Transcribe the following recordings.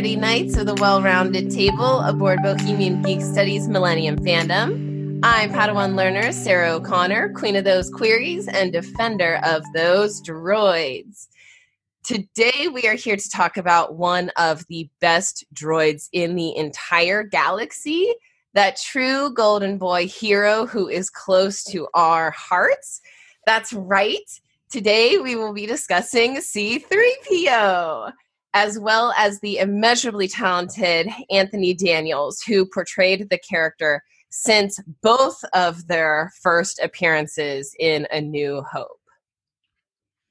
nerdy knights of the well rounded table aboard Bohemian Geek Studies Millennium Fandom. I'm Padawan learner Sarah O'Connor, queen of those queries and defender of those droids. Today, we are here to talk about one of the best droids in the entire galaxy, that true Golden Boy hero who is close to our hearts. That's right. Today, we will be discussing C3PO as well as the immeasurably talented Anthony Daniels, who portrayed the character since both of their first appearances in A New Hope.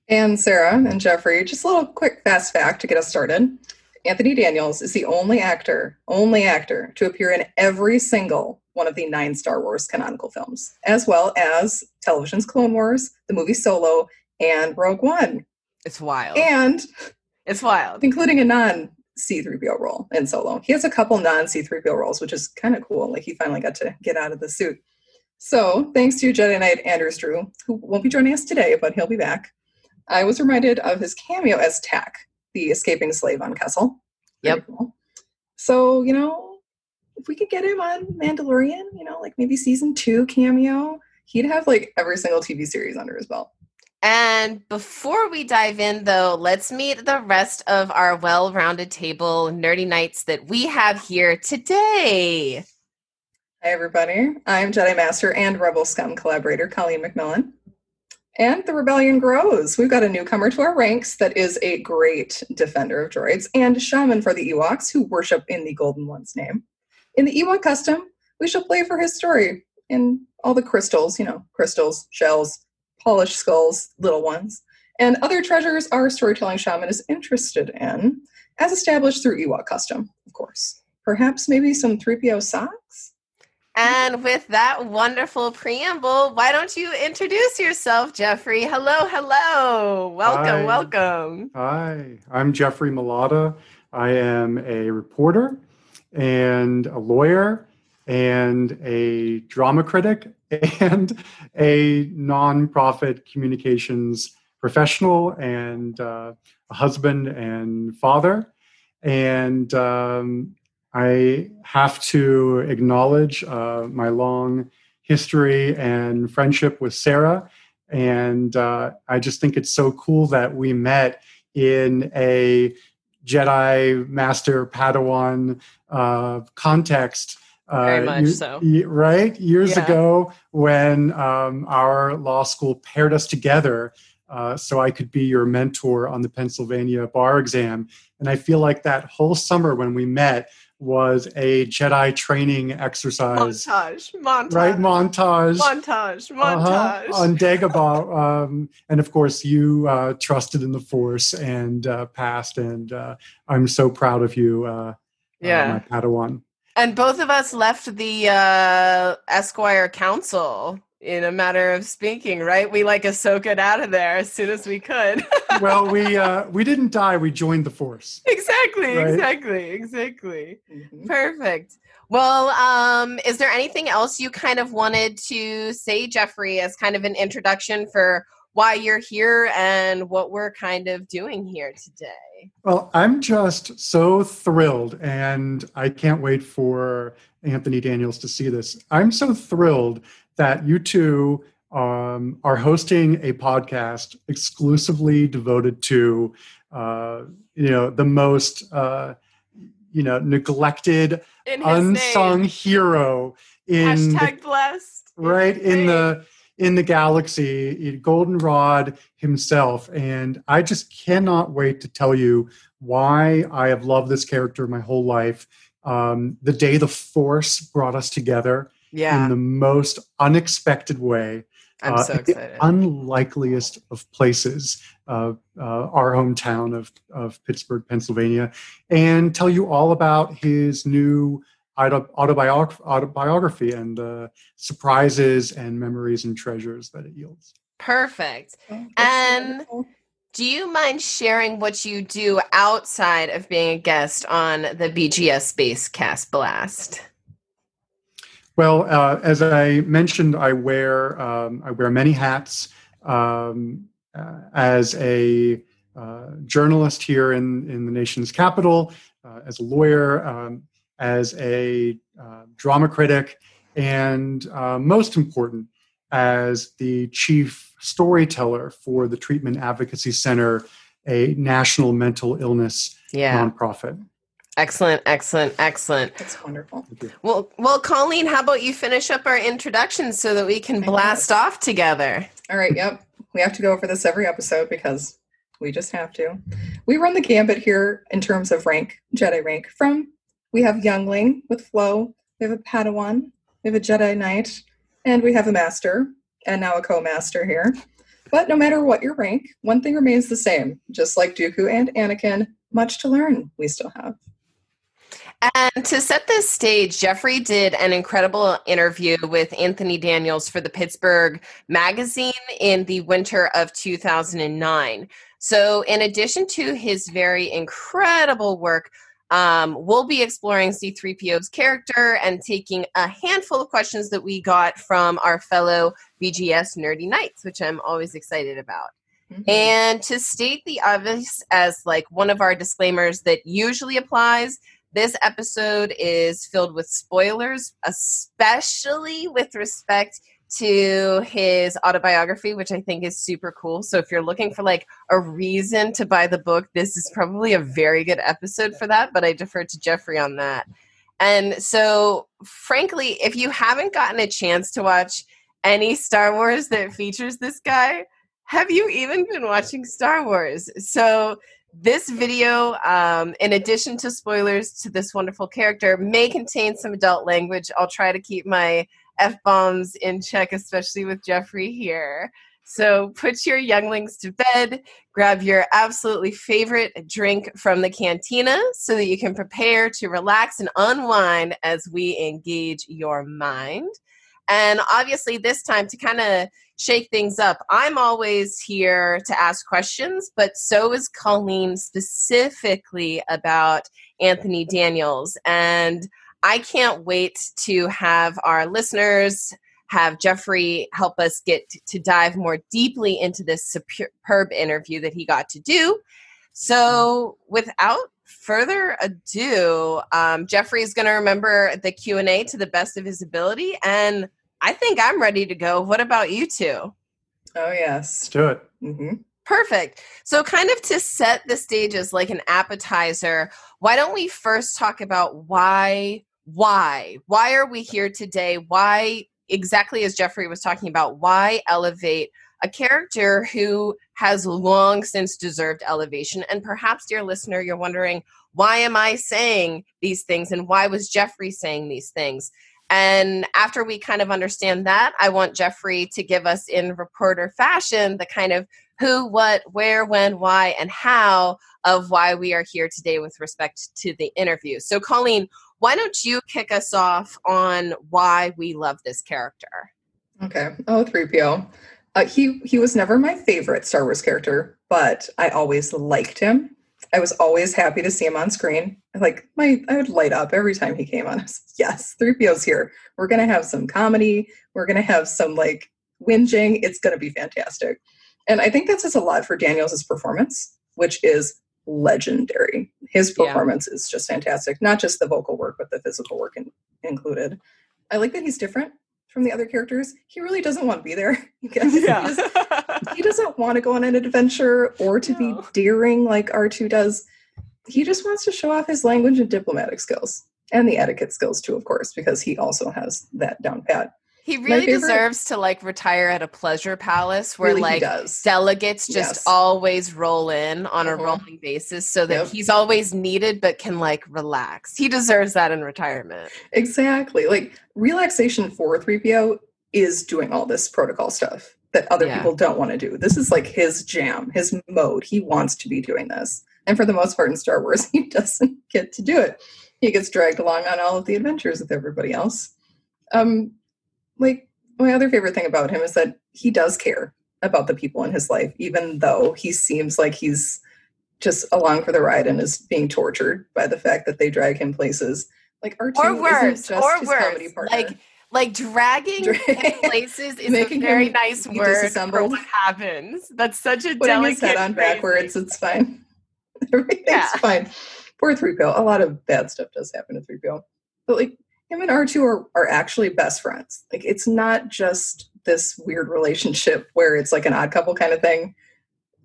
And Sarah and Jeffrey, just a little quick fast fact to get us started. Anthony Daniels is the only actor, only actor to appear in every single one of the nine Star Wars canonical films, as well as television's Clone Wars, the movie Solo, and Rogue One. It's wild. And it's wild. Including a non C3PO role in Solo. He has a couple non C3PO roles, which is kind of cool. Like he finally got to get out of the suit. So, thanks to Jedi Knight Anders Drew, who won't be joining us today, but he'll be back, I was reminded of his cameo as Tak, the escaping slave on Kessel. Yep. Cool. So, you know, if we could get him on Mandalorian, you know, like maybe season two cameo, he'd have like every single TV series under his belt. And before we dive in, though, let's meet the rest of our well rounded table nerdy knights that we have here today. Hi, everybody. I'm Jedi Master and Rebel Scum collaborator Colleen McMillan. And the rebellion grows. We've got a newcomer to our ranks that is a great defender of droids and shaman for the Ewoks who worship in the Golden One's name. In the Ewok custom, we shall play for his story in all the crystals, you know, crystals, shells, polished skulls, little ones, and other treasures our storytelling shaman is interested in, as established through Ewok custom, of course. Perhaps maybe some 3PO socks? And with that wonderful preamble, why don't you introduce yourself, Jeffrey? Hello, hello. Welcome, Hi. welcome. Hi, I'm Jeffrey Malata. I am a reporter and a lawyer and a drama critic and a nonprofit communications professional and uh, a husband and father. And um, I have to acknowledge uh, my long history and friendship with Sarah. And uh, I just think it's so cool that we met in a Jedi Master Padawan uh, context very uh, much so. right? Years yeah. ago, when um, our law school paired us together uh, so I could be your mentor on the Pennsylvania bar exam. And I feel like that whole summer when we met was a Jedi training exercise. Montage, montage. Right, montage. Montage, montage. Uh-huh, on Dagobah. um, and of course, you uh, trusted in the Force and uh, passed. And uh, I'm so proud of you, uh, yeah. my Padawan. And both of us left the uh, Esquire Council in a matter of speaking, right? We like Ahsoka out of there as soon as we could. well, we uh, we didn't die. We joined the Force. Exactly, right? exactly, exactly. Mm-hmm. Perfect. Well, um, is there anything else you kind of wanted to say, Jeffrey, as kind of an introduction for why you're here and what we're kind of doing here today? Well, I'm just so thrilled, and I can't wait for Anthony Daniels to see this. I'm so thrilled that you two um, are hosting a podcast exclusively devoted to, uh, you know, the most, uh, you know, neglected, unsung name. hero in hashtag blessed, right in the in the galaxy, Goldenrod himself. And I just cannot wait to tell you why I have loved this character my whole life. Um, the day the Force brought us together yeah. in the most unexpected way. I'm uh, so excited. unlikeliest of places, uh, uh, our hometown of, of Pittsburgh, Pennsylvania, and tell you all about his new autobiography, autobiography and the surprises and memories and treasures that it yields. Perfect. Oh, and do you mind sharing what you do outside of being a guest on the BGS Space Cast Blast? Well, uh, as I mentioned, I wear um, I wear many hats um, uh, as a uh, journalist here in, in the nation's capital, uh, as a lawyer, um, as a uh, drama critic, and uh, most important, as the chief storyteller for the Treatment Advocacy Center, a national mental illness Yeah. nonprofit. Excellent, excellent, excellent. That's wonderful. Well, well, Colleen, how about you finish up our introduction so that we can I blast off together? All right, yep. We have to go over this every episode because we just have to. We run the gambit here in terms of rank, Jedi rank. From we have Youngling with Flo, we have a Padawan, we have a Jedi Knight, and we have a Master, and now a Co-Master here. But no matter what your rank, one thing remains the same. Just like Dooku and Anakin, much to learn we still have. And to set this stage, Jeffrey did an incredible interview with Anthony Daniels for the Pittsburgh Magazine in the winter of 2009. So, in addition to his very incredible work, um, we'll be exploring C3PO's character and taking a handful of questions that we got from our fellow BGS Nerdy Knights, which I'm always excited about. Mhm. And to state the obvious as like one of our disclaimers that usually applies, this episode is filled with spoilers, especially with respect to his autobiography, which I think is super cool. So if you're looking for like a reason to buy the book, this is probably a very good episode for that, but I defer to Jeffrey on that. And so frankly, if you haven't gotten a chance to watch any Star Wars that features this guy, have you even been watching Star Wars? So, this video, um, in addition to spoilers to this wonderful character, may contain some adult language. I'll try to keep my F bombs in check, especially with Jeffrey here. So, put your younglings to bed, grab your absolutely favorite drink from the cantina so that you can prepare to relax and unwind as we engage your mind. And obviously, this time to kind of shake things up, I'm always here to ask questions, but so is Colleen specifically about Anthony Daniels. And I can't wait to have our listeners have Jeffrey help us get to dive more deeply into this superb interview that he got to do. So, without further ado, um, Jeffrey is going to remember the Q and A to the best of his ability, and I think I'm ready to go. What about you two? Oh Let's yes. do it. hmm Perfect. So, kind of to set the stage as like an appetizer, why don't we first talk about why, why, why are we here today? Why, exactly as Jeffrey was talking about, why elevate a character who has long since deserved elevation? And perhaps, dear listener, you're wondering, why am I saying these things and why was Jeffrey saying these things? And after we kind of understand that, I want Jeffrey to give us in reporter fashion the kind of who, what, where, when, why, and how of why we are here today with respect to the interview. So, Colleen, why don't you kick us off on why we love this character? Okay. Oh, 3PO. Uh, he he was never my favorite Star Wars character, but I always liked him. I was always happy to see him on screen. Like my I would light up every time he came on. Yes, 3PO's here. We're gonna have some comedy. We're gonna have some like whinging. It's gonna be fantastic. And I think that says a lot for Daniels' performance, which is legendary. His Yeah. performance is just fantastic. Not just the vocal work, but the physical work in, included. I like that he's different from the other characters. He really doesn't want to be there. Guys. He, just- he doesn't want to go on an adventure or to No. be daring like R2 does. He just wants to show off his language and diplomatic skills and the etiquette skills too, of course, because he also has that down pat. He really deserves to like retire at a pleasure palace where Really, like delegates just Yes. always roll in on a Mhm. rolling basis so that Yep. he's always needed but can like relax. He deserves that in retirement. Exactly. Like relaxation for 3PO is doing all this protocol stuff that other Yeah. people don't want to do. This is like his jam, his mode. He wants to be doing this. And for the most part in Star Wars, he doesn't get to do it. He gets dragged along on all of the adventures with everybody else. Um like my other favorite thing about him is that he does care about the people in his life even though he seems like he's just along for the ride and is being tortured by the fact that they drag him places. Like R2 Or isn't worse, just or his worse. comedy partner. Like like dragging Dra- in places is a Making very him nice word for what happens. That's such a Putting delicate his head on backwards, it's fine. Everything's Yeah. fine. Poor 3PO. A lot of bad stuff does happen to 3PO. But like him and R2 are, are actually best friends. Like it's not just this weird relationship where it's like an odd couple kind of thing.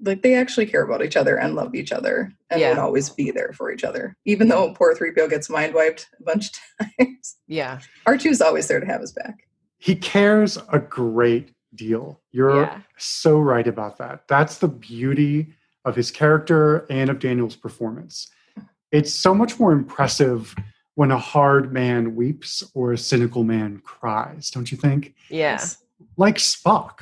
Like they actually care about each other and love each other and Yeah. would always be there for each other. Even though poor 3PO gets mind wiped a bunch of times. Yeah. R2 is always there to have his back. He cares a great deal. You're Yeah. so right about that. That's the beauty of his character and of Daniel's performance. It's so much more impressive when a hard man weeps or a cynical man cries, don't you think? Yeah. Like Spock.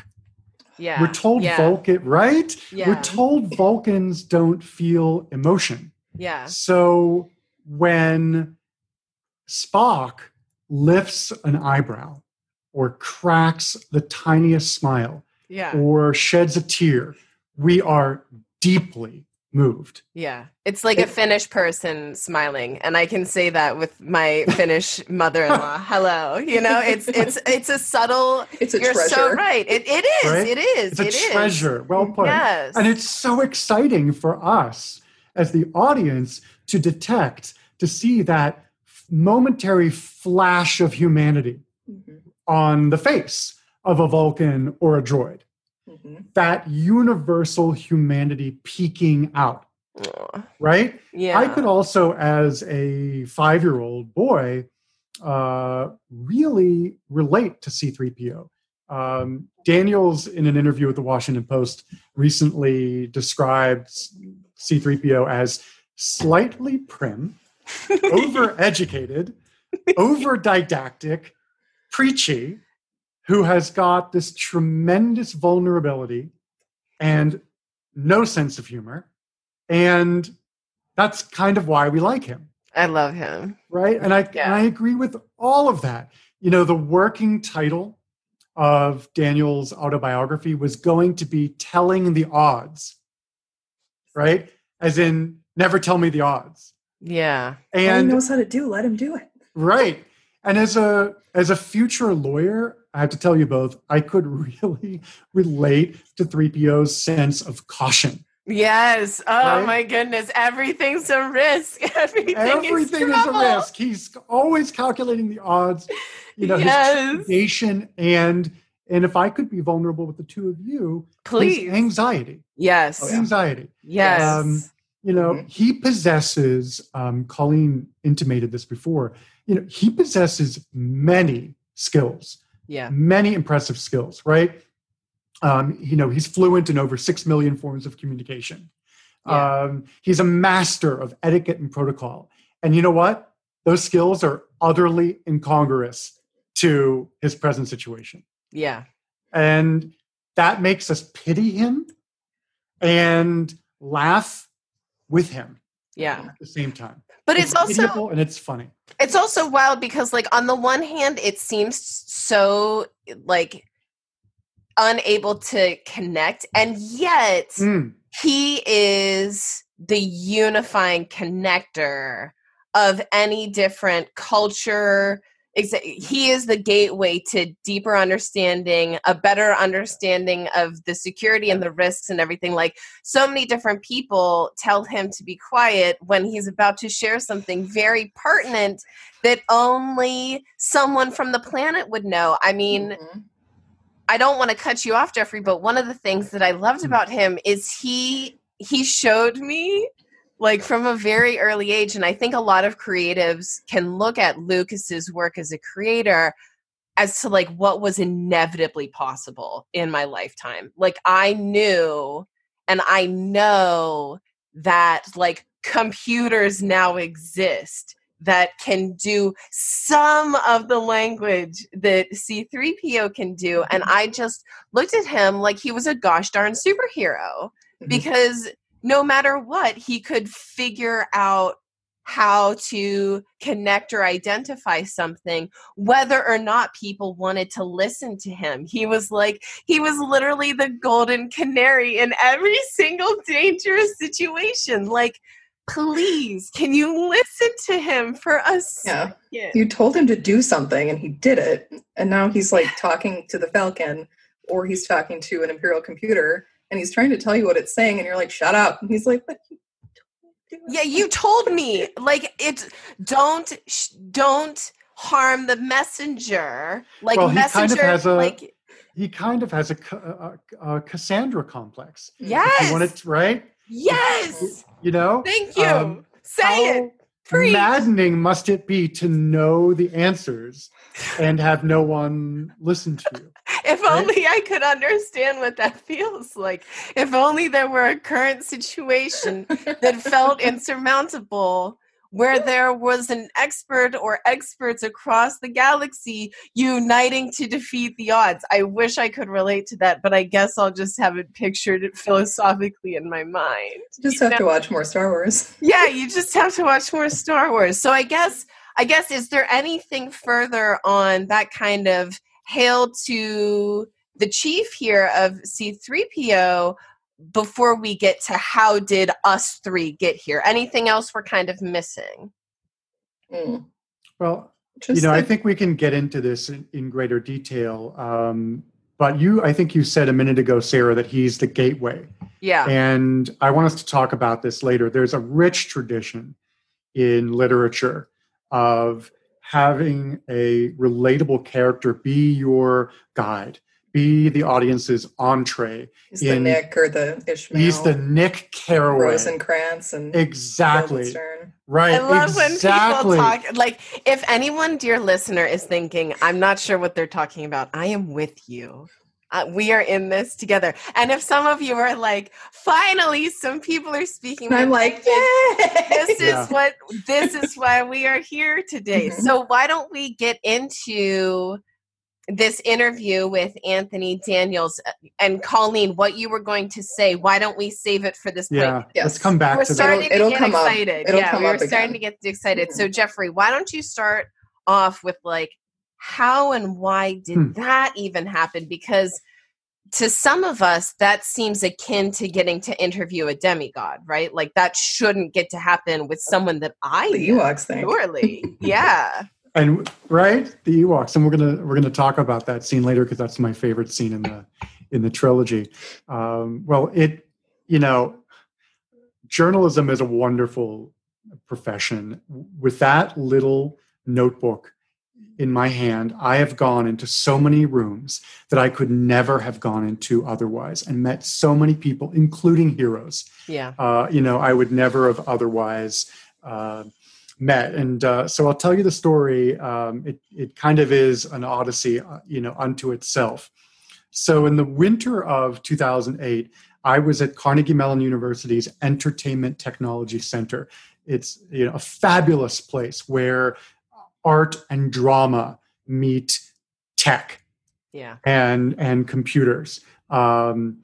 Yeah. We're told yeah. Vulcan, right? Yeah. We're told Vulcans don't feel emotion. Yeah. So when Spock lifts an eyebrow or cracks the tiniest smile Yeah. or sheds a tear, we are deeply moved. Yeah. It's like a Finnish person smiling. And I can say that with my Finnish mother in law. Hello. You know, it's it's it's a subtle It's a you're treasure. so right. It it is. Right? It is. It's a it is. treasure. Well put. Yes. And it's so exciting for us as the audience to detect, to see that momentary flash of humanity Mhm, on the face of a Vulcan or a droid. Mhm. That universal humanity peeking out, right? Yeah. I could also, as a five year old boy, uh, really relate to C3PO. Um, Daniels, in an interview with the Washington Post, recently described C3PO as slightly prim, overeducated, over didactic, preachy, who has got this tremendous vulnerability and no sense of humor. And that's kind of why we like him, I love him. right? And I, Yeah. and I agree with all of that. You know, the working title of Daniel's autobiography was going to be Telling the Odds, right? As in, never tell me the odds. Yeah. All he And knows how to do, let him do it. Right. And as a as a future lawyer, I have to tell you both, I could really relate to 3PO's sense of caution. Yes. Oh Right? my goodness. Everything's a risk. Everything, Everything is, is, a risk. He's always calculating the odds, you know, Yes. his nation and and if I could be vulnerable with the two of you, his Please. anxiety. Yes. Oh, yeah. Anxiety. Yes. Um, You know, Mhm. he possesses, um, Colleen intimated this before, you know, he possesses many skills. Yeah. many impressive skills, right? Um, you know, he's fluent in over six million forms of communication. Yeah. Um, he's a master of etiquette and protocol. And you know what? Those skills are utterly incongruous to his present situation. Yeah. And that makes us pity him and laugh with him Yeah. at the same time. But it's also and it's funny. it's also wild because like on the one hand it seems so like unable to connect and yet Mm, he is the unifying connector of any different culture he is the gateway to deeper understanding a better understanding of the security and the risks and everything like so many different people tell him to be quiet when he's about to share something very pertinent that only someone from the planet would know i mean Mhm. I don't want to cut you off, Jeffrey, but one of the things that I loved Mm. about him is he he showed me like from a very early age, and I think a lot of creatives can look at Lucas's work as a creator as to like what was inevitably possible in my lifetime. Like I knew and I know that like computers now exist that can do some of the language that C3PO can do. And I just looked at him like he was a gosh darn superhero Mhm. because no matter what, he could figure out how to connect or identify something whether or not people wanted to listen to him he was like he was literally the golden canary in every single dangerous situation like please, can you listen to him for us? Yeah. You told him to do something and he did it. And now he's like talking to the Falcon or he's talking to an Imperial computer and he's trying to tell you what it's saying and you're like, shut up. And he's like, but yeah, you told me like it's don't sh- don't harm the messenger. Like Well, he kind of messenger, has a- like He kind of has a, a, a Cassandra complex. If yes, You want it right? yes. You know? Thank you. Um, Say How it. Preach. maddening must it be to know the answers and have no one listen to you? If only I could understand what that feels like. If only there were a current situation that felt insurmountable where there was an expert or experts across the galaxy uniting to defeat the odds. I wish I could relate to that, but I guess I'll just have it pictured philosophically in my mind. just You have to watch more Star Wars. Yeah, you just have to watch more Star Wars. So I guess I guess is there anything further on that kind of hail to the chief here of C3PO before we get to how did us three get here? Anything else we're kind of missing? Mm. Well, Just you know, like, I think we can get into this in, in greater detail. Um, but you, I think you said a minute ago, Sarah, that he's the gateway. Yeah. And I want us to talk about this later. There's a rich tradition in literature of having a relatable character be your guide, be the audience's entree. he's the Nick or the Ishmael. He's the Nick Carraway. Rosencrantz and Exactly. Guildenstern. Right. I love exactly. when people talk like if anyone, dear listener, is thinking, I'm not sure what they're talking about, I am with you. Uh, we are in this together. And if some of you are like, finally, some people are speaking, I'm like, language," Yay! this Yeah. is what this is why we are here today. Mhm. So why don't we get into this interview with Anthony Daniels uh, and Colleen? What you were going to say? Why don't we save it for this point? Yeah. Yes. Let's come back we're to that. starting It'll- to it'll get come up. excited. It'll yeah, we were up starting to get excited. So Jeffrey, why don't you start off with like how and why did Hmm. that even happen? Because to some of us, that seems akin to getting to interview a demigod, right? Like that shouldn't get to happen with someone that I the know. Ewoks thing. Surely, yeah. and right the ewoks and we're gonna we're gonna talk about that scene later because that's my favorite scene in the in the trilogy um, well it you know journalism is a wonderful profession with that little notebook in my hand i have gone into so many rooms that i could never have gone into otherwise and met so many people including heroes Yeah. uh, you know, I would never have otherwise uh, met. And uh, so I'll tell you the story. Um, it, it kind of is an odyssey, uh, you know, unto itself. So in the winter of 2008, I was at Carnegie Mellon University's Entertainment Technology Center. It's you know a fabulous place where art and drama meet tech Yeah. and and computers. Um,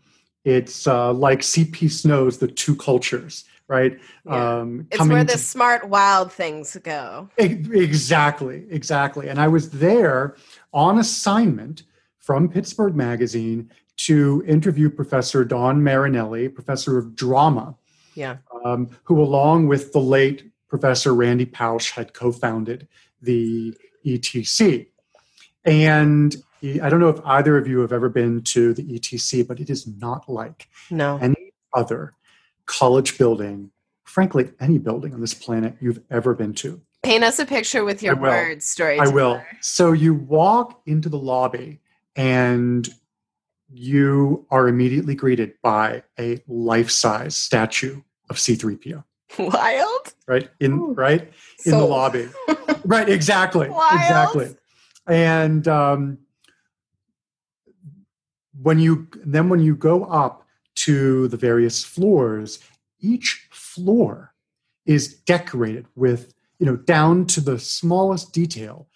it's uh, like CP Snow's The Two Cultures, right? Yeah. Um, It's where the to- smart, wild things go. Exactly, exactly. And I was there on assignment from Pittsburgh Magazine to interview Professor Don Marinelli, professor of drama, Yeah. um, who, along with the late Professor Randy Pausch, had co founded the ETC. And I don't know if either of you have ever been to the ETC, but it is not like No. any other college building, frankly, any building on this planet you've ever been to. Paint us a picture with your I words, story. I will. So you walk into the lobby and you are immediately greeted by a life-size statue of C3PO, Wild. right? In Ooh. right in the lobby. right, exactly. Wild. Exactly. And um, when you then when you go up to the various floors, each floor is decorated with you know down to the smallest detail,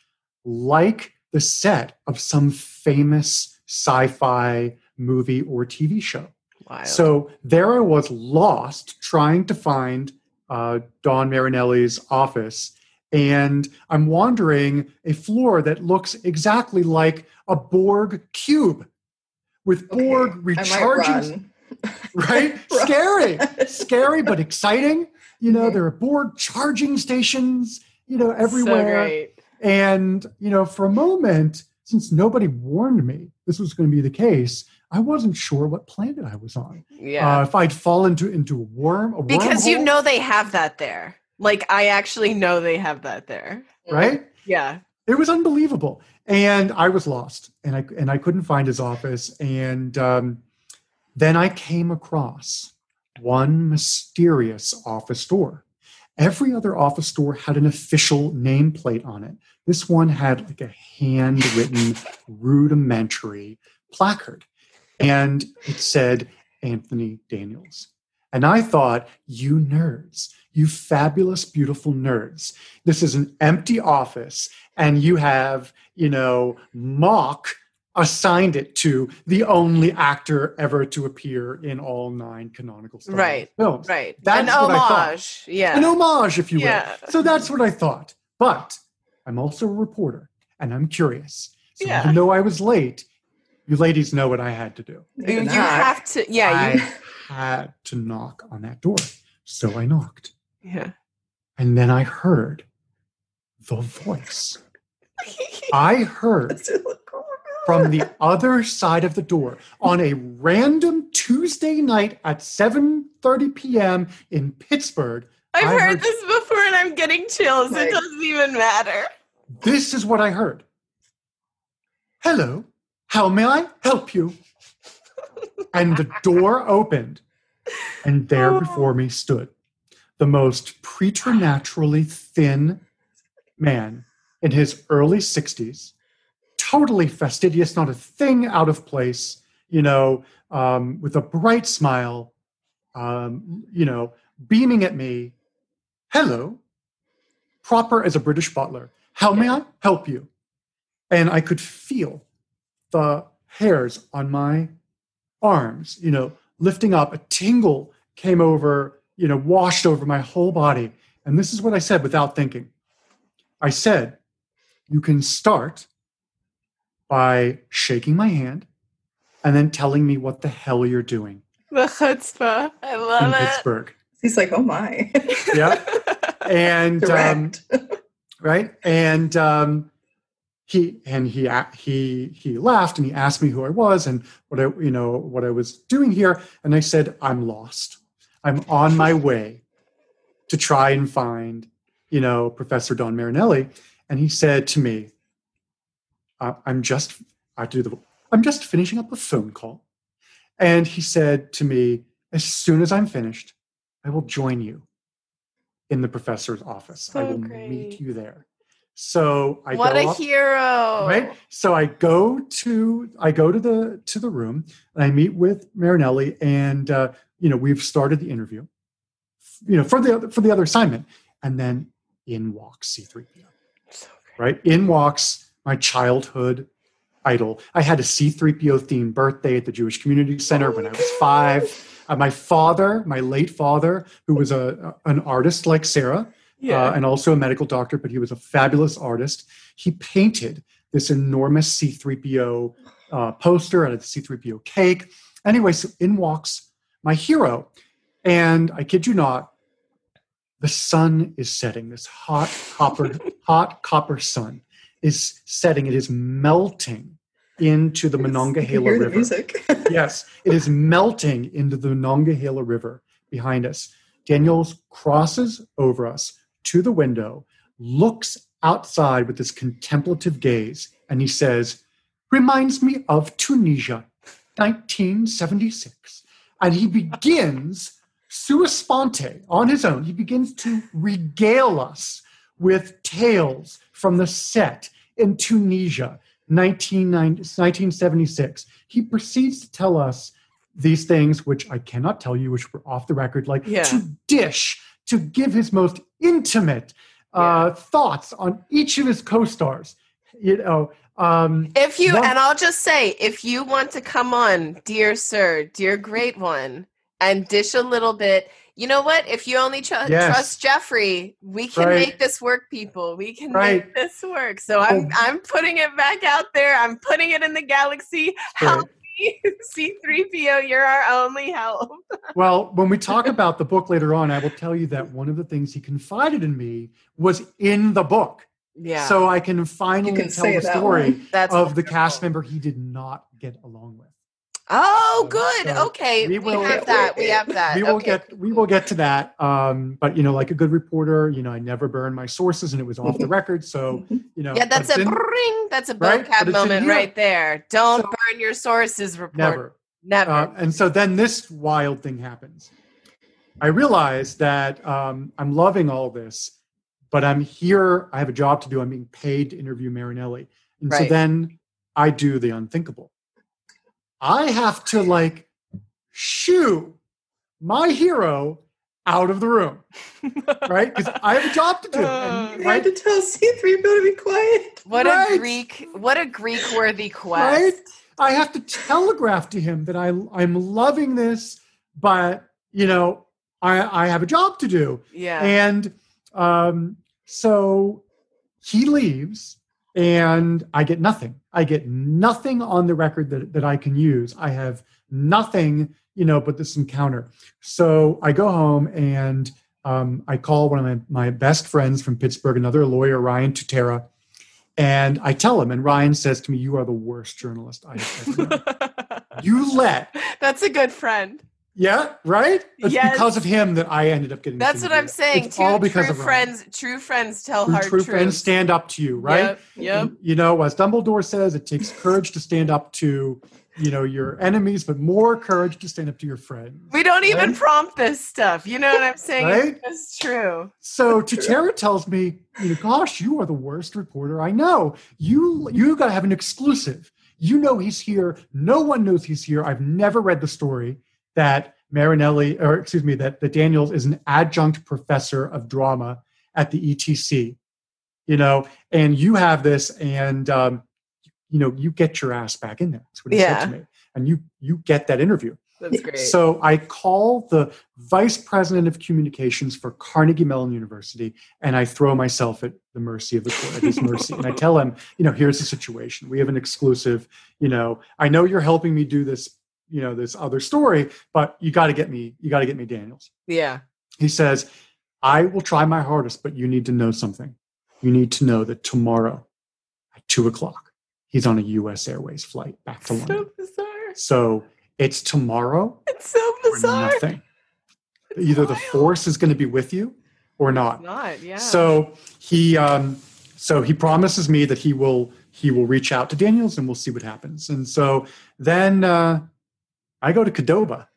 like the set of some famous sci-fi movie or TV show. Wild. So there I was lost trying to find uh, Don Marinelli's office. And I'm wandering a floor that looks exactly like a Borg cube with Okay, Borg recharging. Right? Scary. Scary, but exciting. You know, Mm-hmm. Mhm. there are Borg charging stations, you know, So everywhere. great. And, you know, for a moment, since nobody warned me this was going to be the case, I wasn't sure what planet I was on. Yeah. Uh, if I'd fall into into a worm, a because you know they have that there. Like I actually know they have that there. right? Yeah. It was unbelievable, and I was lost, and I and I couldn't find his office, and um, then I came across one mysterious office door. Every other office door had an official nameplate on it. This one had like a handwritten, rudimentary placard, and it said Anthony Daniels. And I thought, you nerds, you fabulous, beautiful nerds. This is an empty office, and you have, you know, mock assigned it to the only actor ever to appear in all nine canonical Star Right, films. Right. That's An what I thought. homage. Yeah. An homage, if you will. Yeah. So that's what I thought. But I'm also a reporter, and I'm curious. So Yeah. even though I was late, you ladies know what I had to do. You you, did have to yeah, you I had to knock on that door. So I knocked. yeah. And then I heard the voice. I heard Let's do it. Go on. from the other side of the door on a random Tuesday night at 7:30 p.m. in Pittsburgh. I've heard, heard- this before and I'm getting chills. Right. It doesn't even matter. This is what I heard. Hello, how may I help you? And the door opened, and there before me stood the most preternaturally thin man in his early 60s, totally fastidious, not a thing out of place, you know, um, with a bright smile, um, you know, beaming at me. Hello, proper as a British butler. How may I help you? And I could feel the hairs on my arms, you know, lifting up. A tingle came over, you know, washed over my whole body. And this is what I said without thinking. I said, You can start by shaking my hand and then telling me what the hell you're doing The chutzpah. I in love it. Pittsburgh. He's like, oh my. Yeah. And um, right and um he and he he he laughed and he asked me who i was and what i you know what i was doing here. And i said i'm lost. I'm on my way to try and find you know professor don marinelli. And he said to me "I- i'm just i do the i'm just finishing up a phone call. And he said to me as soon as i'm finished i will join you in the professor's office. I will great. meet you there so i what a up, hero. right so i go to i go to the to the room and i meet with marinelli and uh, you know we've started the interview you know for the other- for the other assignment and then in walks c3po So right? In walks my childhood idol. I had a c3po themed birthday at the jewish community center when i was five. Uh, my father my late father who was a an artist like sarah Yeah. uh, and also a medical doctor, but he was a fabulous artist. He painted this enormous C3PO uh, poster and a C3PO cake. Anyway, so in walks my hero. And I kid you not, the sun is setting. This hot copper, hot copper sun is setting. It is melting into the Monongahela the River music. yes, it is melting into the Monongahela River behind us. Daniels crosses over us to the window, looks outside with this contemplative gaze, and he says, Reminds me of Tunisia, 1976. And he begins, sua sponte, on his own, he begins to regale us with tales from the set in Tunisia, 1990 1976. He proceeds to tell us these things, which I cannot tell you, which were off the record, like Yeah. to dish, to give his most intimate uh, thoughts on each of his co-stars. You know, um, If you One- and I'll just say, if you want to come on, dear sir, dear great one, and dish a little bit, you know what? If you only tr- Yes. trust Jeffrey, we can Right. make this work, people. We can Right. make this work. So I'm Oh. I'm putting it back out there. I'm putting it in the galaxy. Help. C3PO, you're our only help. well, when we talk about the book later on, I will tell you that one of the things he confided in me was in the book. Yeah. So I can finally can tell the that story one. That's of the cast member he did not get along with. Oh, good. So okay. we We, will- have that. We have that. we will okay. get we will get to that. Um, but you know, like a good reporter, you know, I never burn my sources, and it was off the record. So you know, Yeah, that's a it's in- ring. That's a Right? Vocab moment right there. Don't So- burn your sources. Report. never. Never. Uh, and so then this wild thing happens. I realize that um, I'm loving all this, but I'm here. I have a job to do. I'm being paid to interview Marinelli. And so then I do the unthinkable. I have to like shoo my hero out of the room, right? Because I have a job to do. Uh, and- You right? had to tell C3PO to be quiet. what right. a Greek. What a Greek worthy quest. Right? I have to telegraph to him that I I'm loving this, but you know, I I have a job to do. Yeah. And um, so he leaves, and I get nothing. I get nothing on the record that, that I can use. I have nothing, you know, but this encounter. So I go home and um, I call one of my, my best friends from Pittsburgh, another lawyer, Ryan Tutera, and I tell him, and Ryan says to me, You are the worst journalist I have ever known. you let That's a good friend. Yeah, right? It's Yes. because of him that I ended up getting. That's what I'm saying. It's True, all because true of friends. True friends tell True, hard true truths. friends stand up to you, right? Yep. Yep. And, You know, as Dumbledore says, it takes courage to stand up to, you know, your enemies, but more courage to stand up to your friends. We don't even prompt this stuff. You know what I'm saying? Right? It's true. So Tutera tells me, you know, gosh, you are the worst reporter I know. You you got to have an exclusive. You know he's here. No one knows he's here. I've never read the story that Marinelli, or excuse me, that, that Daniels is an adjunct professor of drama at the ETC. You know, and you have this, and um, you know, you get your ass back in there. That's what he Yeah. said to me. And you you get that interview. That's great. So I call the vice president of communications for Carnegie Mellon University, and I throw myself at the mercy of the court, at his mercy, and I tell him, you know, here's the situation. We have an exclusive. You know, I know you're helping me do this, you know, this other story, but you got to get me, you got to get me Daniels. yeah. He says, I will try my hardest, but you need to know something. You need to know that tomorrow at two o'clock, he's on a U.S. Airways flight back to London. So bizarre. So it's tomorrow It's so bizarre. nothing. Either the force is going to be with you or It's not. not. Yeah. So he um, so he promises me that he will he will reach out to Daniels and we'll see what happens. And so then uh, I go to Qdoba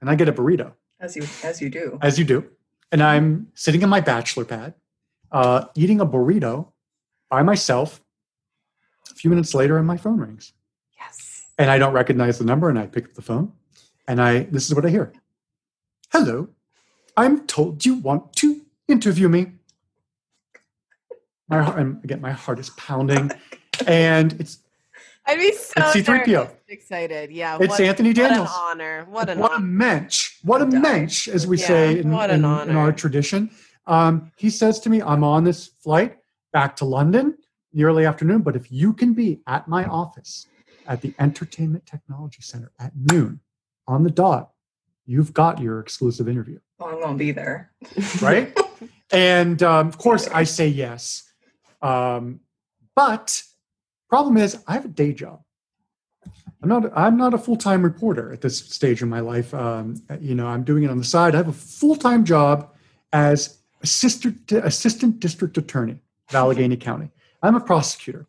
and I get a burrito, As you as you do. as you do, and I'm sitting in my bachelor pad, uh, eating a burrito by myself. A few minutes later, and my phone rings yes. and I don't recognize the number, and I pick up the phone, and I this is what I hear. Hello, I'm told you want to interview me. My heart, again, my heart is pounding, and it's I'd be so It's C-3PO. excited. Yeah. it's what, Anthony Daniels. What an honor. What an what a mensch! What a Yeah. mensch, as we Yeah, say in, what an in- in our tradition. Um, he says to me, "I'm on this flight back to London in the early afternoon, but if you can be at my office at the Entertainment Technology Center at noon on the dot, you've got your exclusive interview." Oh, I'm gonna be there. right? and um, of course, I say yes. Um, but problem is, I have a day job. I'm not. I'm not a full time reporter at this stage in my life. Um, you know, I'm doing it on the side. I have a full time job as assistant assistant district attorney of Allegheny County. I'm a prosecutor,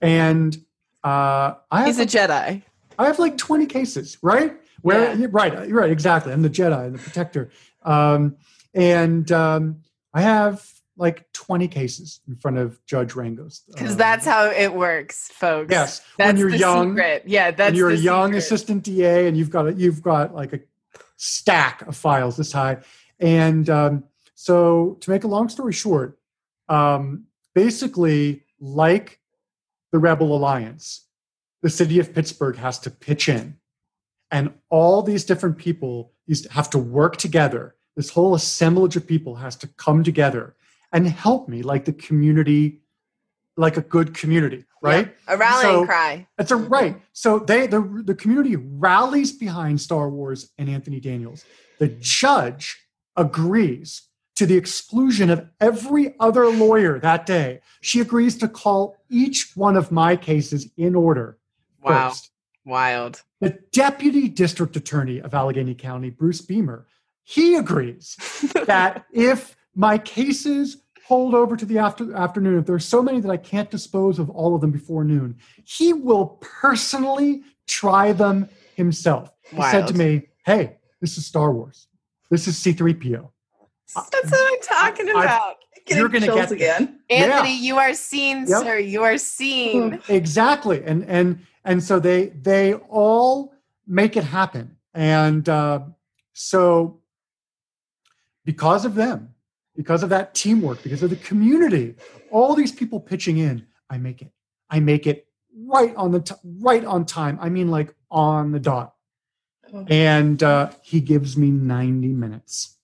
and uh, I have He's a Jedi. I have like 20 cases, right? Where Yeah. right, right, exactly. I'm the Jedi, and the protector. Um, and um, I have like 20 cases in front of Judge Rangos. Because Um, that's how it works, folks. yes. That's when you're young, secret. Yeah, that's when you're a young secret. assistant DA, and you've got a, you've got like a stack of files this high. And um, so, to make a long story short, um, basically, like the Rebel Alliance, the city of Pittsburgh has to pitch in, and all these different people these have to work together. This whole assemblage of people has to come together and help me, like the community like a good community, right? Yeah, a rallying So- cry. That's a right. So they the the community rallies behind Star Wars and Anthony Daniels. The judge agrees to the exclusion of every other lawyer that day. She agrees to call each one of my cases in order Wow. first. Wild. The deputy district attorney of Allegheny County, Bruce Beamer, he agrees that if my cases hold over to the after, afternoon, if there's so many that I can't dispose of all of them before noon, he will personally try them himself. He said to me, Hey, this is Star Wars. This is C3PO. That's what I'm talking I- about. Getting You're gonna get again. Anthony, you are seen, Yep. sir. You are seen. exactly and and and so they they all make it happen and uh, so because of them because of that teamwork because of the community all these people pitching in i make it. I make it right on the t- right on time. I mean like on the dot. Oh, and uh, he gives me 90 minutes.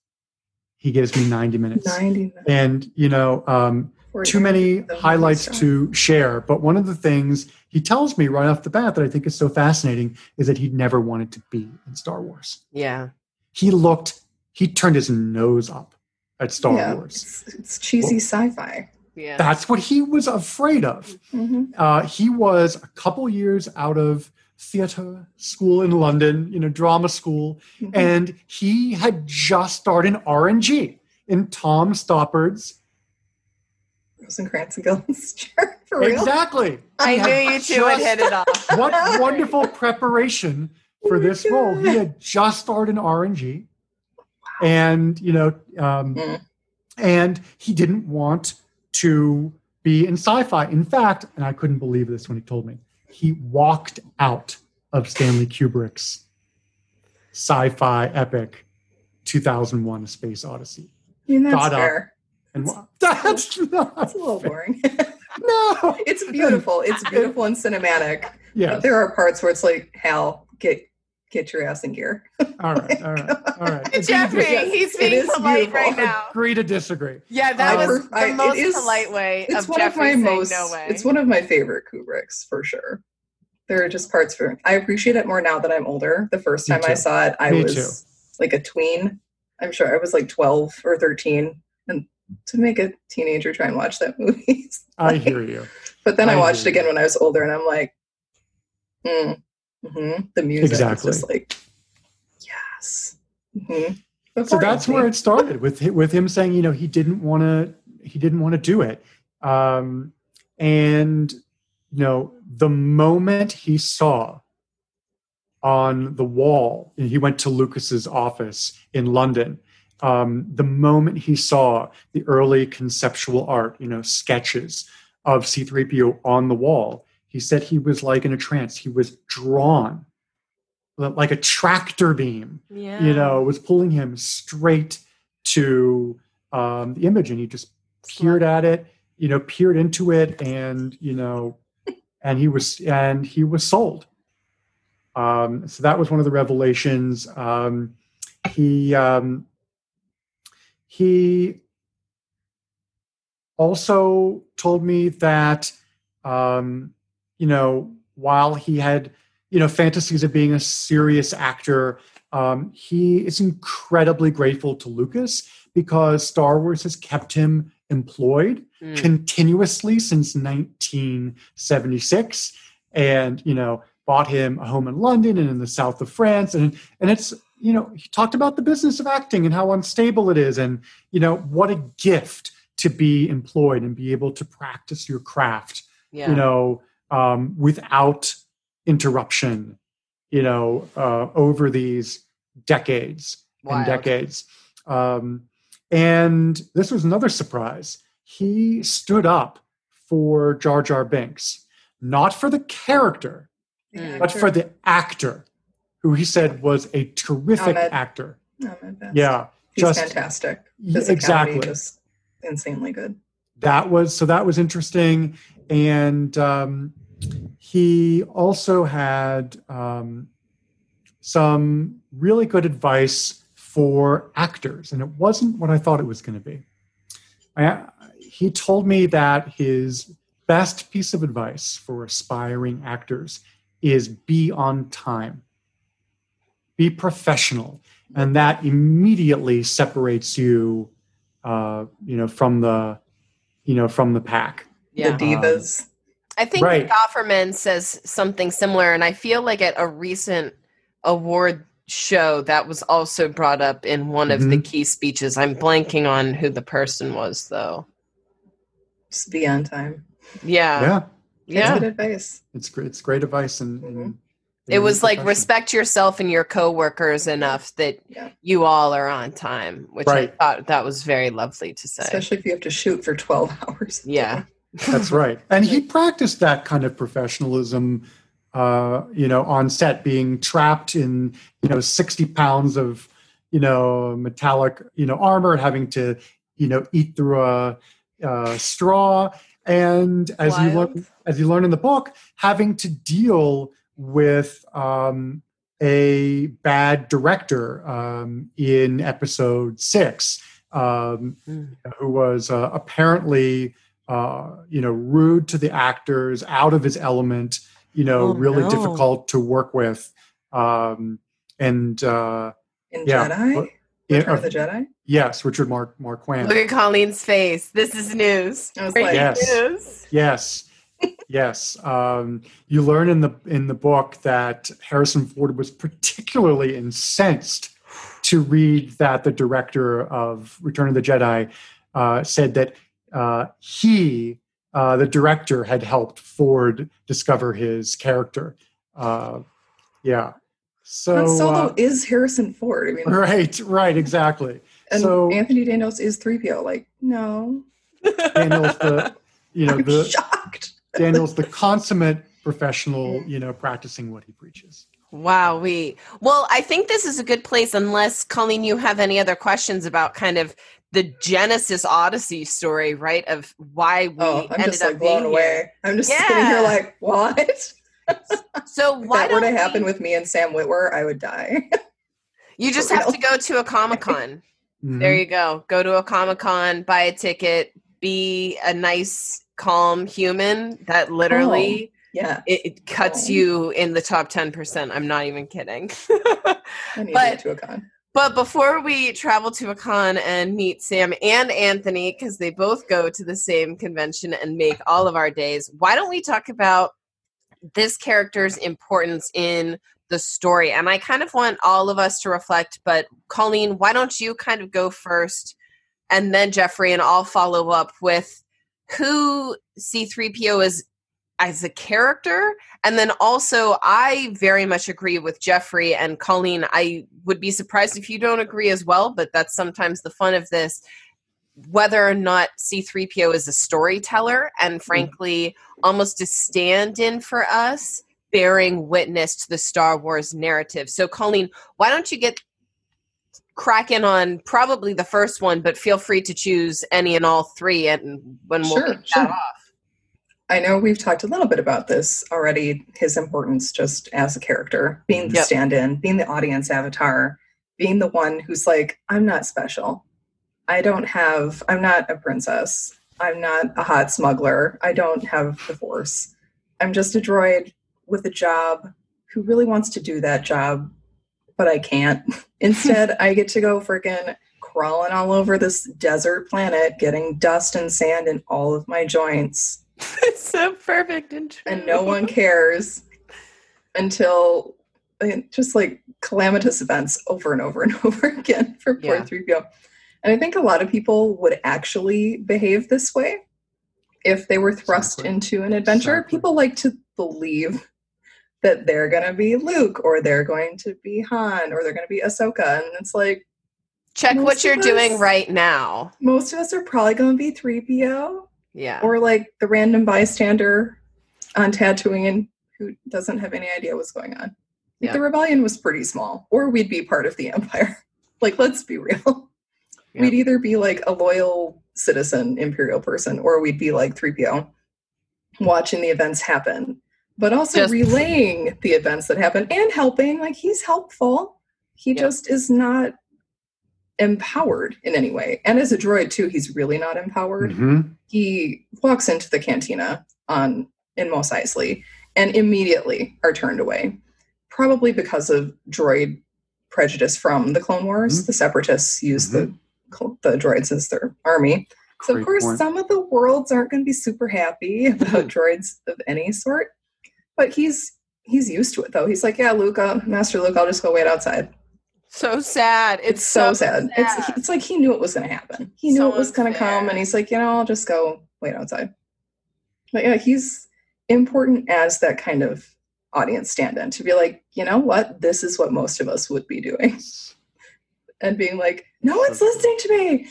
He gives me 90 minutes. 90 and you know um, too many highlights to share. But one of the things he tells me right off the bat that I think is so fascinating is that he never wanted to be in Star Wars. Yeah. He looked, he turned his nose up at Star yeah, Wars. It's, it's cheesy sci-fi. Yeah. That's what he was afraid of. Mhm. Uh, he was a couple years out of theater school in London, you know, drama school, Mhm. and he had just started in R&G in Tom Stoppard's. Rosencrantz and Gillis chair for real. Exactly. I knew you two would hit it off. what wonderful preparation for Oh my this role. He had just started in R&G, and you know, um, Mm. and he didn't want to be in sci-fi. In fact, and I couldn't believe this when he told me, he walked out of Stanley Kubrick's sci-fi epic 2001: A Space Odyssey. That's fair. And wa- that's not It's a little boring. no. it's beautiful. It's beautiful and cinematic. Yeah. But there are parts where it's like, Hal, get get your ass in gear. All right. All right. All right. Jeffrey, Agree to- he's being polite beautiful. right now. Agree to disagree. Yeah, that I was I- the most is- polite way It's of one of my most. no way. It's one of my favorite Kubricks for sure. There are just parts for. I appreciate it more now that I'm older. The first time I saw it, I Me was too. like a tween. I'm sure I was like 12 or 13, and to make a teenager try and watch that movie. is I hear you. But then I, I watched hear it again when I was older, and I'm like, mm, hmm the music Exactly. just like, yes. hmm So that's where it started with with him saying, you know, he didn't want to he didn't want to do it, um, and you know, the moment he saw on the wall, and he went to Lucas's office in London. Um, the moment he saw the early conceptual art, you know, sketches of C3PO on the wall, he said he was like in a trance. He was drawn like a tractor beam yeah. you know, was pulling him straight to um, the image, and he just peered at it, you know, peered into it, and you know, and he was and he was sold. Um, so that was one of the revelations. Um, he um, he also told me that um, you know while he had you know fantasies of being a serious actor um, he is incredibly grateful to lucas because star wars has kept him employed Mm. continuously since 1976 and you know bought him a home in london and in the south of france and and it's you know he talked about the business of acting and how unstable it is and you know what a gift to be employed and be able to practice your craft yeah. you know um, without interruption you know uh, over these decades and decades um, and this was another surprise he stood up for jar jar binks not for the character Mm. but for the actor who he said was a terrific Ahmed. actor my best. yeah he's just- fantastic. Yeah, exactly just insanely good. that was so that was interesting and um, he also had um, some really good advice for actors and it wasn't what i thought it was going to be I, he told me that his best piece of advice for aspiring actors is be on time. Be professional. And that immediately separates you uh, you know, from the you know, from the pack. Yeah. The divas. I think Right. Nick Offerman says something similar, and I feel like at a recent award show that was also brought up in one of the Mhm. key speeches. I'm blanking on who the person was, though. Just be on time. Yeah, yeah. It's yeah. good advice. It's great. It's great advice, and, and Mhm. It was like profession. respect yourself and your coworkers enough that Yeah. you all are on time, which Right. I thought that was very lovely to say. Especially if you have to shoot for 12 hours. yeah, That's right. And he practiced that kind of professionalism, uh, you know, on set, being trapped in, you know, 60 pounds of, you know, metallic, you know, armor and having to, you know, eat through a, uh straw. And as you learn, as you learn in the book, having to deal with um, a bad director um, in episode six, um, Mm. who was uh, apparently uh, you know rude to the actors, out of his element, you know, Oh, really no. difficult to work with, um, and uh, In Yeah, Jedi? but- yeah, Return of the Jedi? yes, Richard Mark Marquand. look at Colleen's face. This is news. I was like, Yes. news. Yes, yes. Um, you learn in the in the book that Harrison Ford was particularly incensed to read that the director of Return of the Jedi uh, said that uh, he, uh, the director, had helped Ford discover his character. Uh, yeah. So Han Solo uh, is Harrison Ford. I mean, right, right, exactly. and so- Anthony Daniels is 3PO. Like, no. Daniel's the you know I'm the shocked. Daniel's the consummate professional, you know, practicing what he preaches. Wow, we well, I think this is a good place unless Colleen, you have any other questions about kind of the Genesis Odyssey story, right? Of why we Oh, I'm ended just up like blown being away. here. I'm just sitting here like, what? So If why that were to don't happen we- with me and Sam Witwer, I would die. you just have to go to a Comic Con. Mhm. There you go. Go to a Comic Con, buy a ticket, be a nice, calm human. That literally yeah. it, it cuts Oh. you in the top ten percent. I'm not even kidding. I need But- to go to a con. But before we travel to a con and meet Sam and Anthony, because they both go to the same convention and make all of our days, why don't we talk about this character's importance in the story? And I kind of want all of us to reflect, but Colleen, why don't you kind of go first and then Jeffrey, and I'll follow up with who C3PO is as a character and then also i very much agree with jeffrey and colleen. I would be surprised if you don't agree as well but that's sometimes the fun of this. Whether or not c3po is a storyteller and mm. frankly almost a stand-in for us bearing witness to the star wars narrative. So colleen why don't you get cracking on probably the first one but feel free to choose any and all three and when we'll Sure, kick sure. that off I know we've talked a little bit about this already, his importance just as a character, being the Yep. stand in, being the audience avatar, being the one who's like, I'm not special. I don't have, I'm not a princess. I'm not a hot smuggler. I don't have the force. I'm just a droid with a job who really wants to do that job, but I can't. Instead, I get to go freaking crawling all over this desert planet, getting dust and sand in all of my joints it's so perfect and true. and no one cares until just like calamitous events over and over and over again for poor Yeah. 3PO. And I think a lot of people would actually behave this way if they were thrust Exactly. into an adventure. Exactly. People like to believe that they're going to be Luke or they're going to be Han or they're going to be Ahsoka. And it's like, Check what you're of doing right now. most of us are probably going to be 3PO. Yeah. or like the random bystander on Tatooine who doesn't have any idea what's going on. Like, Yeah. The rebellion was pretty small, or we'd be part of the empire. like, let's be real. Yeah. We'd either be like a loyal citizen, imperial person, or we'd be like 3PO, watching the events happen, but also Just- relaying the events that happen and helping. Like, he's helpful. He Yeah. just is not empowered in any way. And as a droid too, he's really not empowered. Mhm. He walks into the cantina on in Mos Eisley and immediately are turned away, probably because of droid prejudice from the Clone Wars. Mhm. The Separatists use the the droids as their army. So of course, point. some of the worlds aren't going to be super happy about droids of any sort. But he's he's used to it though. He's like, yeah, Luke, Master Luke, I'll just go wait outside. So sad. It's, so, sad. It's it's like he knew it was going to happen. He knew So it was going to come, and he's like, you know, I'll just go wait outside. But yeah, he's important as that kind of audience stand-in to be like, you know what, this is what most of us would be doing, and being like, no one's listening to me.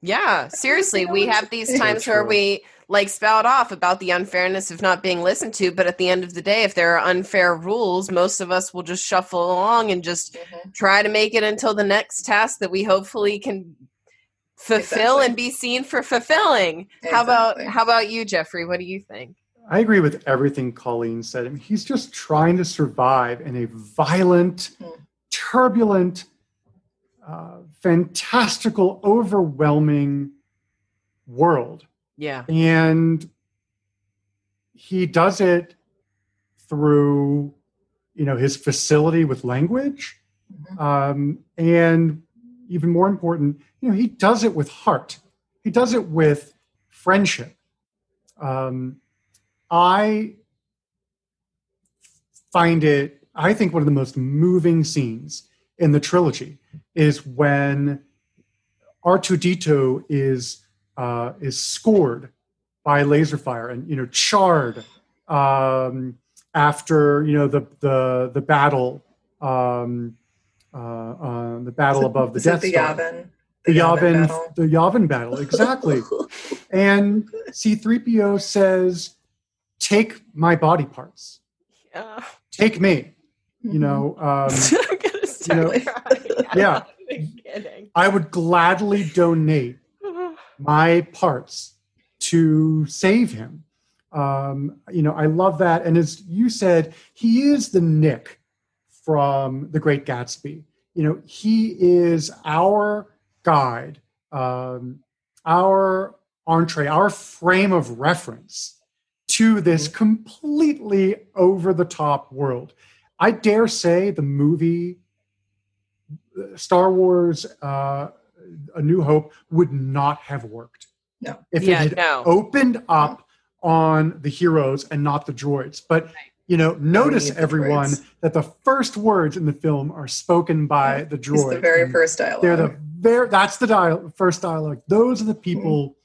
Yeah, seriously, we have these times where we like spout off about the unfairness of not being listened to, but at the end of the day, if there are unfair rules, most of us will just shuffle along and just try to make it until the next task that we hopefully can fulfill Exactly. and be seen for fulfilling. How about how about you, Jeffrey? What do you think? I agree with everything Colleen said. I mean, he's just trying to survive in a violent, Mm. turbulent, uh, fantastical, overwhelming world. Yeah. And he does it through, you know, his facility with language. Mhm. Um, and even more important, you know, he does it with heart. He does it with friendship. Um, I find it, I think one of the most moving scenes in the trilogy is when R2D2 is uh, is scored by laser fire and you know charred um, after you know the the the battle um, uh, uh, the battle it- above the is it Death the Star Yavin, the Yavin Yavin, battle? the Yavin battle, exactly. and C3PO says, "Take my body parts. Yeah. Take me." Mm-hmm. You know, um, I'm gonna know, crying. I'm yeah. not even kidding. I would gladly donate my parts to save him. Um, you know, I love that. And as you said, he is the Nick from The Great Gatsby. You know, he is our guide, um, our entree, our frame of reference to this completely over the top world. I dare say the movie uh, Star Wars uh, A New Hope would not have worked. No. If yeah, it had no. opened up on the heroes and not the droids. But you know, notice need the everyone droids. that the first words in the film are spoken by the droids. It's the very first dialogue. They're the very that's the dial first dialogue. Those are the people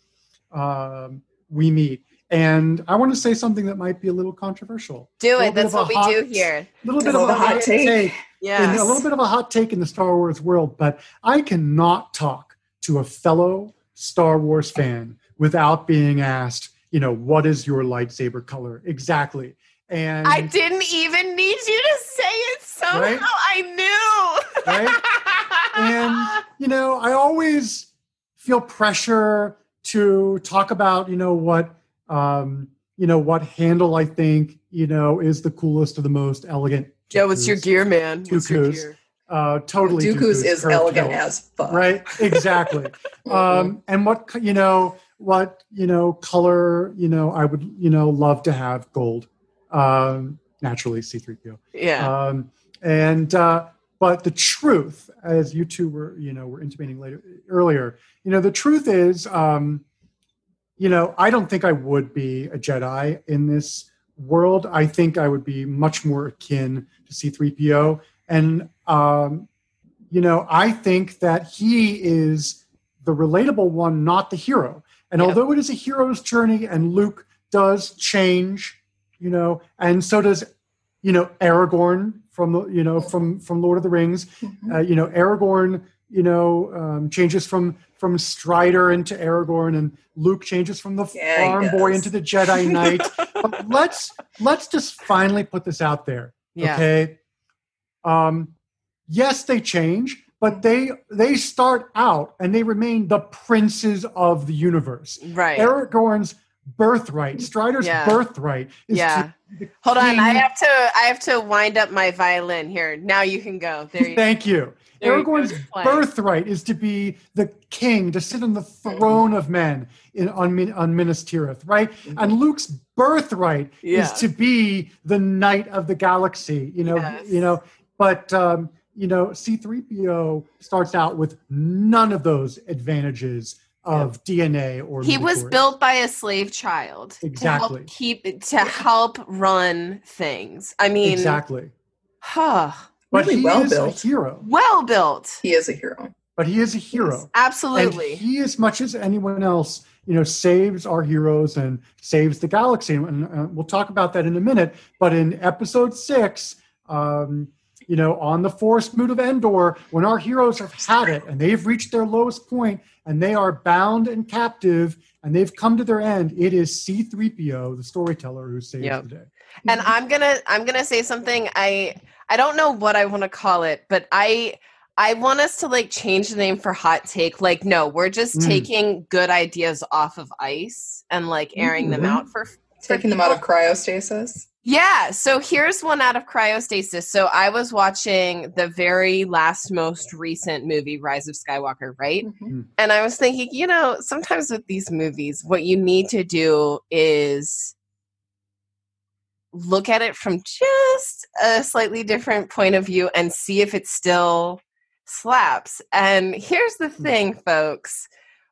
um, we meet. And I want to say something that might be a little controversial. Do it. That's of a what we hot- do here. A little bit of a hot hot take. take. Yeah. a little bit of a hot take in the Star Wars world, but I cannot talk to a fellow Star Wars fan without being asked, you know, what is your lightsaber color exactly? And I didn't even need you to say it somehow. Right? I knew. Right? And you know, I always feel pressure to talk about, you know, what um, you know, what handle I think, you know, is the coolest or the most elegant. Joe, what's your gear, man? What's your gear? Uh, totally. Dooku's is curved elegant as fuck. right exactly um and what you know what you know color you know i would you know love to have gold um naturally c3po Yeah. um and uh but the truth as you two were you know were intimating later earlier you know the truth is um you know i don't think i would be a jedi in this world i think i would be much more akin to c3po. And um you know i think that he is the relatable one not the hero. And Yeah. although it is a hero's journey and luke does change you know and so does you know aragorn from the you know from from lord of the rings Mhm. uh, you know aragorn you know um, changes from from strider into aragorn and luke changes from the Yeah, farm boy into the jedi knight. But let's let's just finally put this out there yeah. okay um yes they change but they they start out and they remain the princes of the universe Right. Eric aragorn's birthright strider's Yeah. birthright is Yeah. Hold on. I have to I have to wind up my violin here. Now you can go. There you Thank you. You go, Aragorn's birthright is to be the king, to sit on the throne of men in on, Min- on Minas Tirith, right? And Luke's birthright Yeah. is to be the knight of the galaxy, you know, Yes. you know. But um, you know, C3PO starts out with none of those advantages of DNA or He was built by a slave child Exactly. to help keep to help run things. I mean, exactly. huh, But Really he well is built. a hero. well built. He is a hero. But he is a hero. Absolutely. And he, as much as anyone else, you know, saves our heroes and saves the galaxy. And uh, we'll talk about that in a minute. But in episode six, um, you know, on the forest moon of Endor, when our heroes have had it and they've reached their lowest point and they are bound and captive and they've come to their end, it is C3PO, the storyteller, who saves Yep. the day. And i'm gonna i'm gonna say something i i don't know what i want to call it but i i want us to like change the name for hot take like no we're just Mm. taking good ideas off of ice and like airing them Mhm. out for for Taking them out of cryostasis. yeah so here's one out of cryostasis so i was watching the very last most recent movie rise of skywalker right Mhm. and I was thinking, you know, sometimes with these movies, what you need to do is look at it from just a slightly different point of view and see if it still slaps. And here's the thing, folks.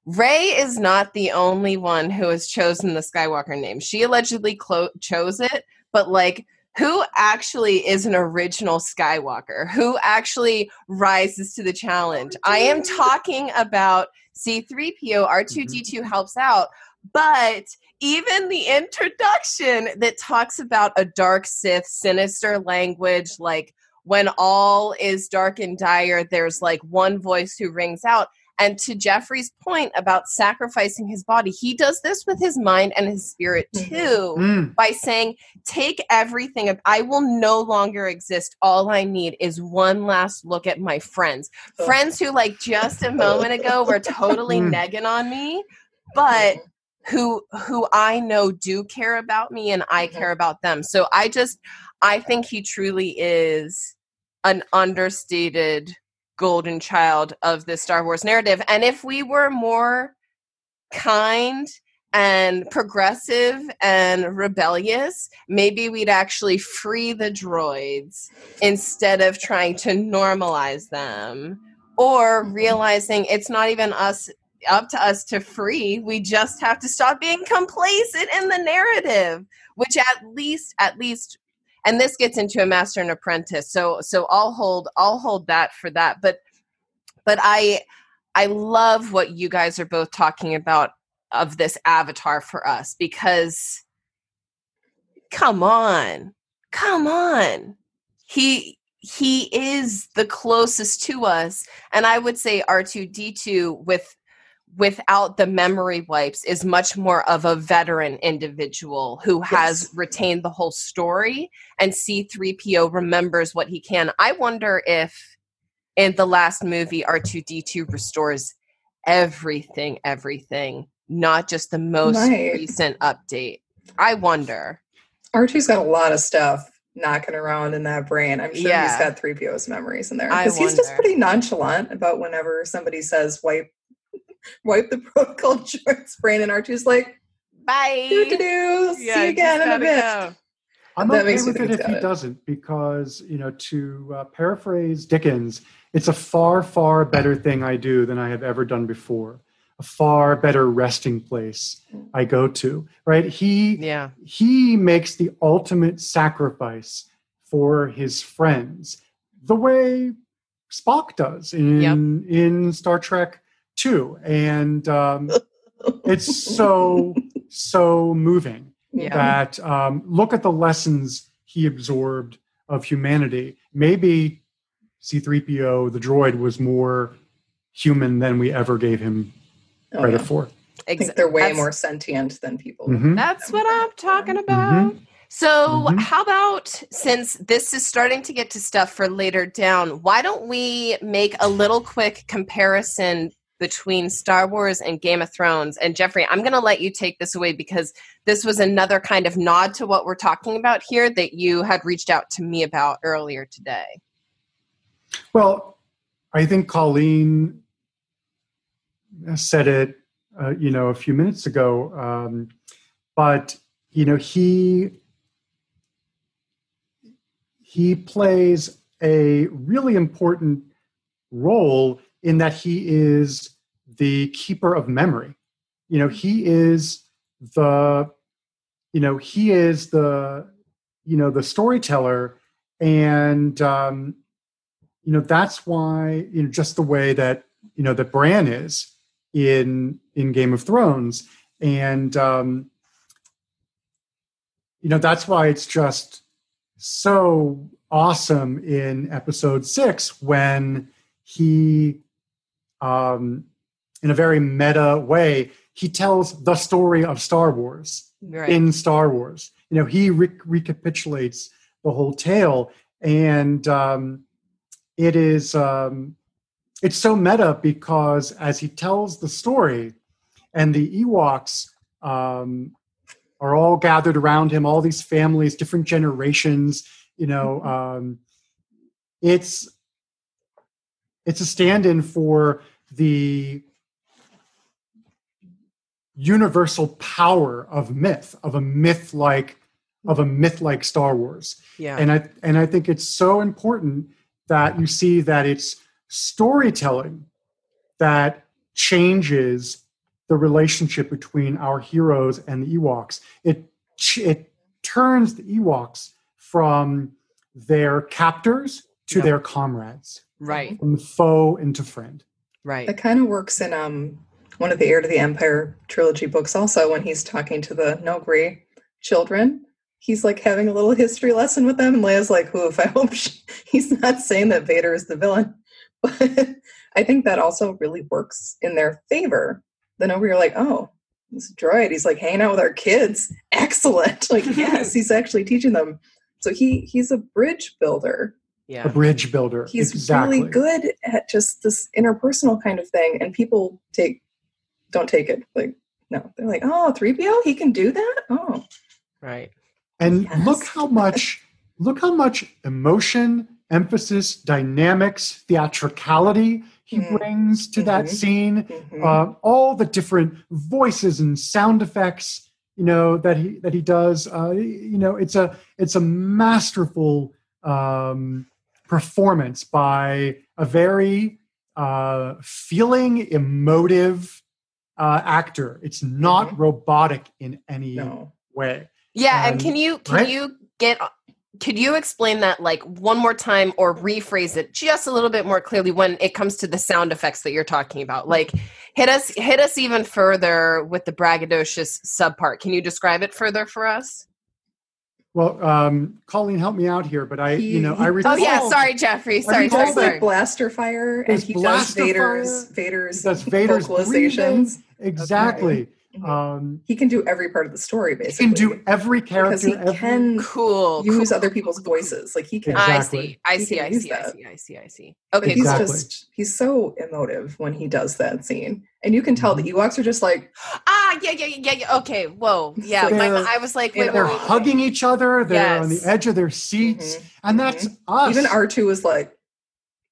Rey is not the only one who has chosen the Skywalker name. She allegedly clo- chose it, but like, who actually is an original Skywalker? Who actually rises to the challenge? I am talking about C3PO, R2D2 helps out, but even the introduction that talks about a dark Sith, sinister language, like when all is dark and dire, there's like one voice who rings out. And to Jeffrey's point about sacrificing his body, he does this with his mind and his spirit Mhm. too Mm. by saying, Take everything, I will no longer exist. All I need is one last look at my friends. Friends who, like, just a moment ago were totally Mm. negging on me, but who who I know do care about me and I Mhm. care about them. So I just I think he truly is an understated golden child of the Star Wars narrative. And if we were more kind and progressive and rebellious, maybe we'd actually free the droids instead of trying to normalize them or realizing it's not even us up to us to free. We just have to stop being complacent in the narrative which at least at least and this gets into a master and apprentice so so i'll hold i'll hold that for that but but i i love what you guys are both talking about of this avatar for us because come on come on. He he is the closest to us and i would say r2d2 with without the memory wipes is much more of a veteran individual who has retained the whole story and c3po remembers what he can i wonder if in the last movie r2d2 restores everything everything not just the most Might. recent update i wonder R2's got a lot of stuff knocking around in that brain. I'm sure Yeah. he's got 3PO's memories in there. Because he's just pretty nonchalant about whenever somebody says wipe wipe the protocol droid's brain and R2's like, bye doo doo doo, see Yeah, you again in a bit. go. I'm That okay makes me with it if he it. doesn't, because you know, to uh, paraphrase Dickens, it's a far, far better thing I do than I have ever done before. A far better resting place I go to. Right? He yeah he makes the ultimate sacrifice for his friends, the way Spock does in in Star Trek Two, and um, it's so so moving Yeah. that um, look at the lessons he absorbed of humanity. Maybe C3PO, the droid, was more human than we ever gave him Oh, credit yeah. for. I think they're way that's- more sentient than people. Mhm. That's what I'm talking about. So, Mhm. how about since this is starting to get to stuff for later down, why don't we make a little quick comparison between Star Wars and Game of Thrones? And Jeffrey, I'm going to let you take this away because this was another kind of nod to what we're talking about here that you had reached out to me about earlier today. Well, I think Colleen said it, uh, you know, a few minutes ago. Um, but you know, he he plays a really important role in that he is the keeper of memory. You know, he is the you know he is the you know the storyteller and um, you know that's why you know just the way that you know that Bran is in in Game of Thrones, and um, you know that's why it's just so awesome in episode six when he um in a very meta way he tells the story of star wars Right. in star wars you know he re- recapitulates the whole tale and um it is um it's so meta because as he tells the story and the ewoks um are all gathered around him all these families different generations you know um it's it's a stand-in for the universal power of myth of a myth like of a myth like star wars yeah. and i and i think it's so important that you see that it's storytelling that changes the relationship between our heroes and the ewoks it it turns the ewoks from their captors to Yep. their comrades right. from foe into friend Right. That kind of works in um one of the Heir to the Empire trilogy books also when he's talking to the Noghri children. He's like having a little history lesson with them, and Leia's like, "Oof, I hope she, he's not saying that Vader is the villain." But I think that also really works in their favor. The Noghri are like, "Oh, this droid, he's like hanging out with our kids. Excellent! Like, yes, he's actually teaching them." So he he's a bridge builder a bridge builder he's exactly really good at just this interpersonal kind of thing and people take don't take it like no they're like oh 3po he can do that oh Right. And Yes. look how much look how much emotion, emphasis, dynamics, theatricality he Mm. brings to that Mhm. scene. Mhm. Uh, all the different voices and sound effects, you know, that he that he does. Uh, you know, it's a it's a masterful um, performance by a very uh, feeling, emotive uh, actor. It's not Mhm. robotic in any no way. Yeah, and can you can right? you get could you explain that like one more time or rephrase it just a little bit more clearly when it comes to the sound effects that you're talking about? Like hit us hit us even further with the braggadocious subpart. Can you describe it further for us? Well, um, Colleen, help me out here, but I, He- you know, I he- recall. Oh yeah, sorry Jeffrey. Sorry, recall sorry, does like blaster fire and he does vader's fire, vader's That's Vader's vocalizations Exactly. Mhm. Um, he can do every part of the story basically. he can do every character. because he every, can Cool. use cool, other people's voices like he can Exactly. I see. I see. I see. I see. I see. I see. But Okay, he's. Exactly. just he's so emotive when he does that scene and you can tell Mm-hmm. the ewoks are just like Ah, yeah, yeah, yeah, yeah. Okay, whoa, yeah. My, I was like, they're wait, They're wait, wait, wait. hugging each other. They're on the edge of their seats, Mhm. and that's us. even r2 is like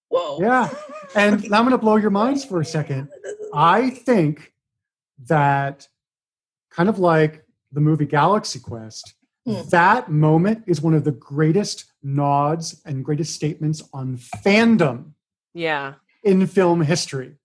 whoa Yeah. And I'm going to blow your minds for a second. I think that kind of like the movie Galaxy Quest, Hmm. that moment is one of the greatest nods and greatest statements on fandom Yeah. in film history.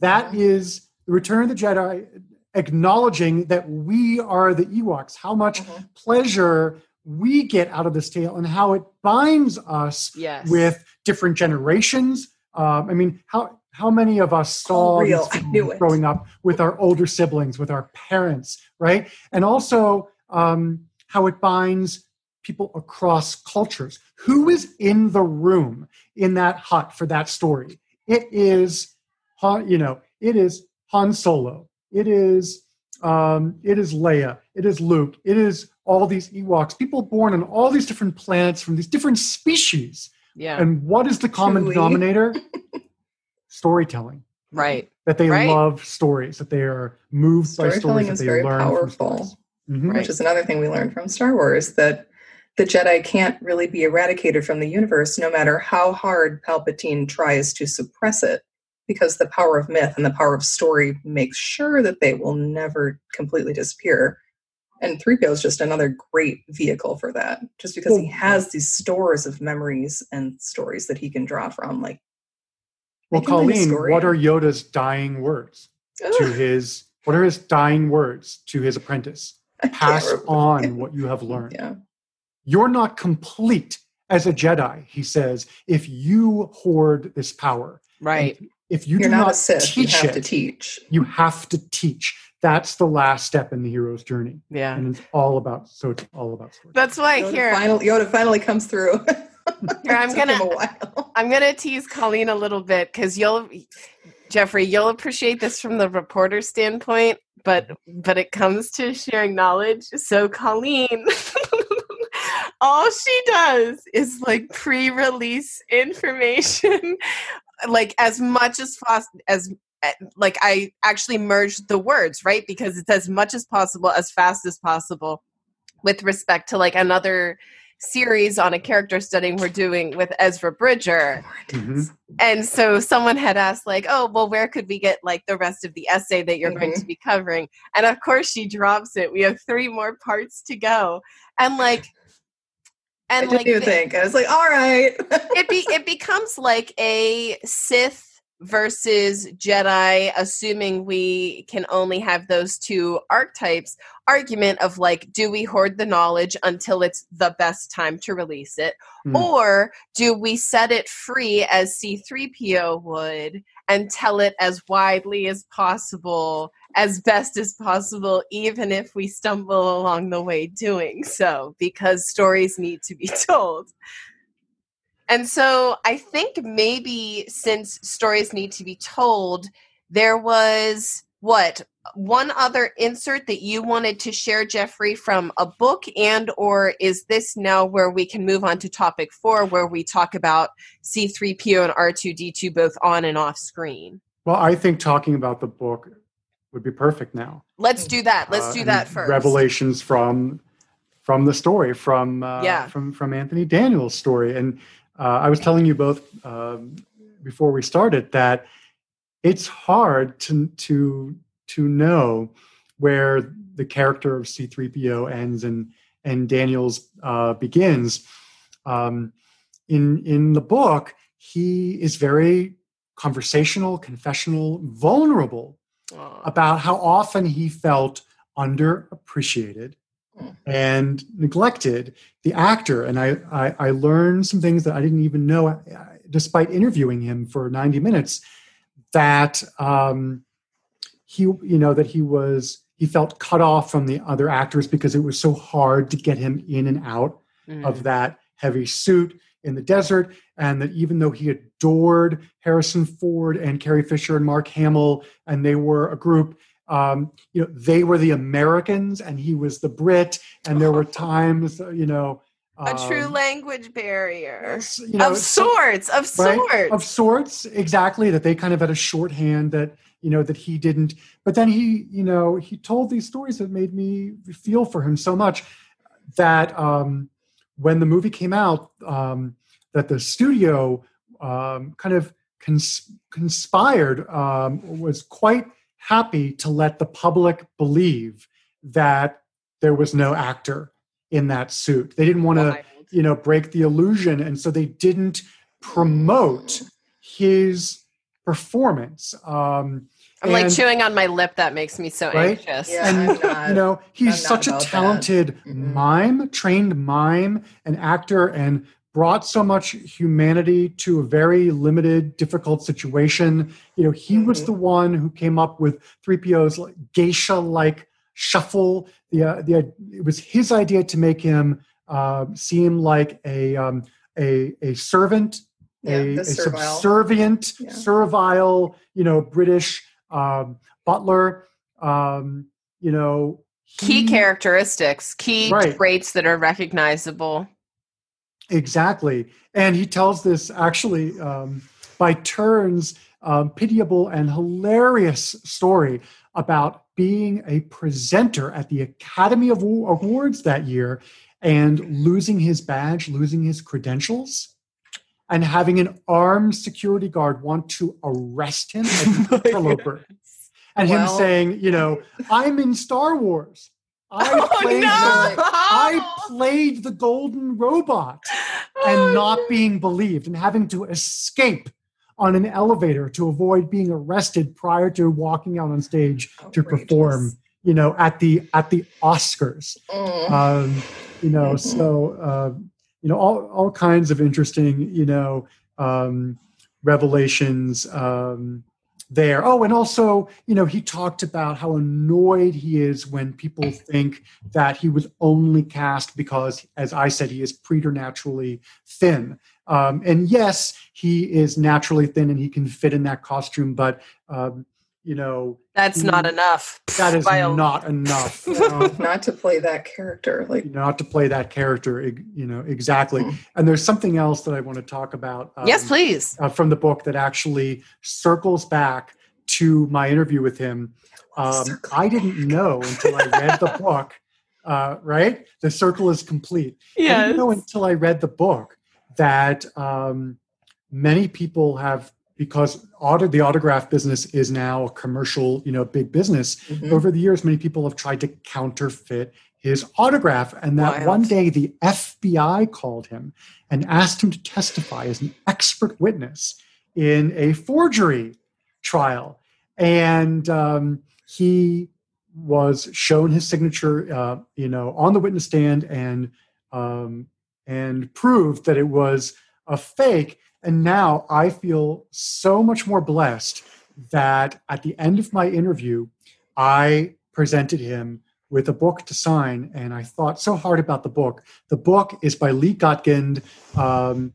That Mhm. the Return of the Jedi acknowledging that we are the Ewoks, how much Mhm. pleasure we get out of this tale and how it binds us Yes. with different generations. Um, I mean, how how many of us saw real. I films knew it. growing up with our older siblings, with our parents, right? And also um, how it binds people across cultures. Who is in the room in that hut for that story? It is, you know, it is Han Solo. It is, um, it is Leia. It is Luke. It is all these Ewoks. People born on all these different planets from these different species. yeah. And what is the common Chewie. denominator? Storytelling. right. That they Right. love stories. That they are moved by Storytelling stories. is that they very learn powerful. From stories. Mhm. Right. which is another thing we learned from Star Wars that the Jedi can't really be eradicated from the universe no matter how hard Palpatine tries to suppress it, because the power of myth and the power of story makes sure that they will never completely disappear. And 3PO is just another great vehicle for that, just because he has these stores of memories and stories that he can draw from. Like, well, make him like a Colleen, what are Yoda's dying words to his? What are his dying words to his apprentice? Pass on what you have learned. Yeah. You're not complete as a Jedi, he says, if you hoard this power. Right. And If you You're do not, not a Sith. You teach have it, to teach. you have to teach. That's the last step in the hero's journey. Yeah. And it's all about so it's all about story. That's why Yoda, here finally, Yoda finally comes through. Here, I'm gonna- I'm gonna tease Colleen a little bit because you'll, Jeffrey, you'll appreciate this from the reporter standpoint, but but it comes to sharing knowledge. So Colleen, all she does is like pre-release information, like as much as fast as eh, like I actually merged the words right? Because it's as much as possible, as fast as possible, with respect to like another series on a character study we're doing with Ezra Bridger. Mhm. And so someone had asked, like, oh, well, where could we get like the rest of the essay that you're going Mhm. to be covering? And of course, she drops it. We have three more parts to go. And like, I and didn't like, even think. I was like, all right. it be it becomes like a Sith versus Jedi, assuming we can only have those two archetypes. Argument of like, do we hoard the knowledge until it's the best time to release it, Hmm. or do we set it free as C3PO would and tell it as widely as possible, as best as possible, even if we stumble along the way doing so, because stories need to be told. And so I think maybe since stories need to be told, there was what one other insert that you wanted to share Jeffrey from a book and or is this now where we can move on to topic 4 where we talk about C3PO and R2D2 both on and off screen. Well, I think talking about the book would be perfect now. Let's do that. Let's Uh, do that first. Revelations from from the story from uh, Yeah. from from Anthony Daniels' story, and uh, I was telling you both um, before we started that it's hard to to to know where the character of C3PO ends and and Daniels uh, begins. Um, in in the book, he is very conversational, confessional, vulnerable about how often he felt underappreciated. And neglected the actor and I, I i learned some things that i didn't even know uh, despite interviewing him for 90 minutes that um he you know that he was he felt cut off from the other actors because it was so hard to get him in and out Mm. of that heavy suit in the desert, and that even though he adored Harrison Ford and Carrie Fisher and Mark Hamill, and they were a group, um, you know, they were the Americans and he was the Brit, and there were times, you know, a true um, language barrier. you know, of sorts, of right? sorts. of sorts exactly that they kind of had a shorthand that you know that he didn't but then he you know he told these stories that made me feel for him so much that um when the movie came out um that the studio um kind of cons- conspired um was quite happy to let the public believe that there was no actor in that suit they didn't want to you know break the illusion and so they didn't promote his performance um I'm like chewing on my lip. That makes me so Right? anxious. Yeah. and not- you know he's such a about that. talented Mhm. mime trained mime and actor and brought so much humanity to a very limited difficult situation you know he was Mhm. the one who came up with 3po's like geisha like shuffle the uh, the it was his idea to make him uh, seem like a um, a a servant Yeah, a, a subservient, Yeah. servile, you know, British um, butler. Um, you know, Key characteristics, key Right. traits that are recognizable. Exactly, and he tells this actually um, by turns um, pitiable and hilarious story about being a presenter at the Academy of Awards that year and losing his badge, losing his credentials, and having an armed security guard want to arrest him as an interloper. And him saying, you know, I'm in Star Wars. I Oh, played no! the, I played the golden robot and Oh, not no. being believed and having to escape on an elevator to avoid being arrested prior to walking out on stage to perform you know at the at the oscars Mm. um you know Mhm. so uh you know all all kinds of interesting you know um revelations um there. Oh and also you know he talked about how annoyed he is when people think that he was only cast because as i said he is preternaturally thin. Um, and yes he is naturally thin and he can fit in that costume but um, you know That's not Mm. enough. that is By a- not enough No, um, not to play that character. Like not to play that character you know exactly Mm. and there's something else that i want to talk about um, yes, please. uh, from the book that actually circles back to my interview with him um, i didn't know until i read the book uh, right the circle is complete I didn't know until I read the book that um, many people have because auto, the autograph business is now a commercial, you know, big business. Mhm. Over the years, many people have tried to counterfeit his autograph, and that Wild. one day the FBI called him and asked him to testify as an expert witness in a forgery trial, and um, he was shown his signature, uh, you know, on the witness stand, and um, and proved that it was a fake. And now I feel so much more blessed that at the end of my interview, I presented him with a book to sign, and I thought so hard about the book. The book is by Lee Gutkind um,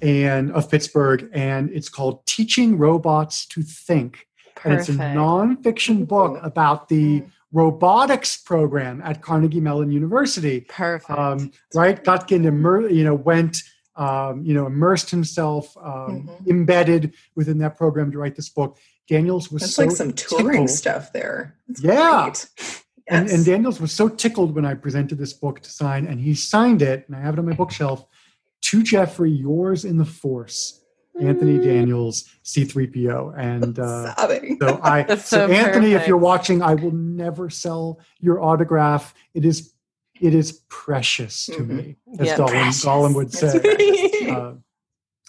and of Pittsburgh, and it's called "Teaching Robots to Think." And it's a Perfect. nonfiction book about the Mm. robotics program at Carnegie Mellon University. Perfect. Um, right, immer, you know, went, um, you know, immersed himself, um, Mhm. embedded within that program to write this book. Daniels was That's so like some Turing tickled. stuff there. That's Yeah. great. And, and Daniels was so tickled when I presented this book to sign, and he signed it, and I have it on my bookshelf. To Jeffrey, yours in the force, Anthony Mm. Daniels, C3PO, and uh, so I. So, so Anthony, if you're watching, I will never sell your autograph. It is, it is precious to Mhm. me, as Yeah, Gollum. Gollum would say. uh,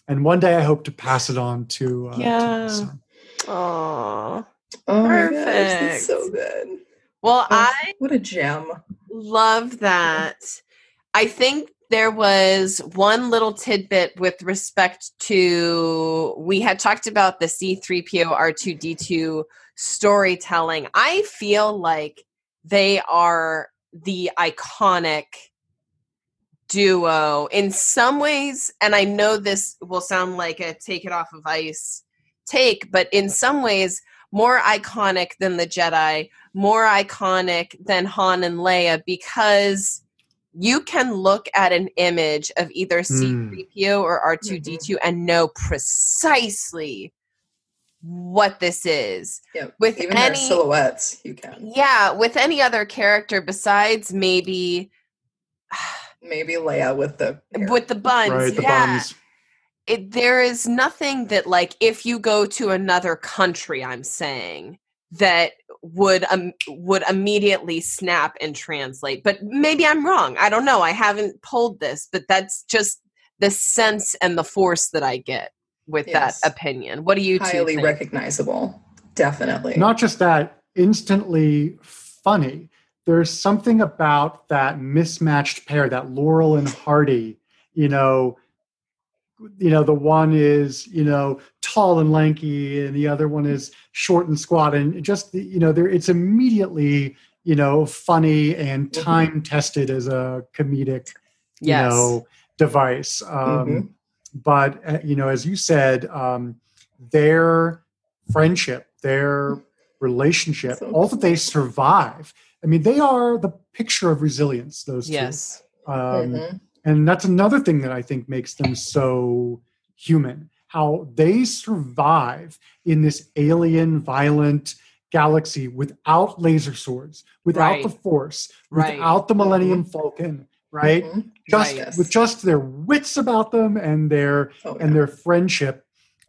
and one day I hope to pass it on to, uh, to Yeah. my son. Aw. oh my gosh, that's Perfect. so good. Well, Oh. I What a gem. love that. I think there was one little tidbit with respect to we had talked about the C3PO R2D2 storytelling. I feel like they are the iconic duo in some ways and I know this will sound like a take it off of ice take but in some ways more iconic than the Jedi more iconic than Han and Leia because you can look at an image of either C3PO hmm. or R2D2 mm-hmm. and know precisely what this is. Yep. With Even any their silhouettes, you can. yeah, with any other character besides maybe Maybe Leia with the hair. with the buns. Right, the yeah. bums. it, there is nothing that like if you go to another country i'm saying that would um, would immediately snap and translate but maybe i'm wrong i don't know i haven't pulled this but that's just the sense and the force that i get with Yes. that opinion what do you two highly think? recognizable. Definitely. Not just that, instantly funny. There's something about that mismatched pair, that Laurel and Hardy, you know, you know, the one is, you know, tall and lanky and the other one is short and squat. And just, you know, there it's immediately, you know, funny and Mhm. time tested as a comedic, you yes know, device. Um, But uh, you know, as you said, um, their friendship, their relationship, So all that they survive. I mean, they are the picture of resilience. Those yes two, um, Mhm. and that's another thing that I think makes them so human. How they survive in this alien, violent galaxy without laser swords, without Right. the Force, Right. without the Millennium Falcon, right? Mhm. Just Right. with just their wits about them and their Oh, and their friendship.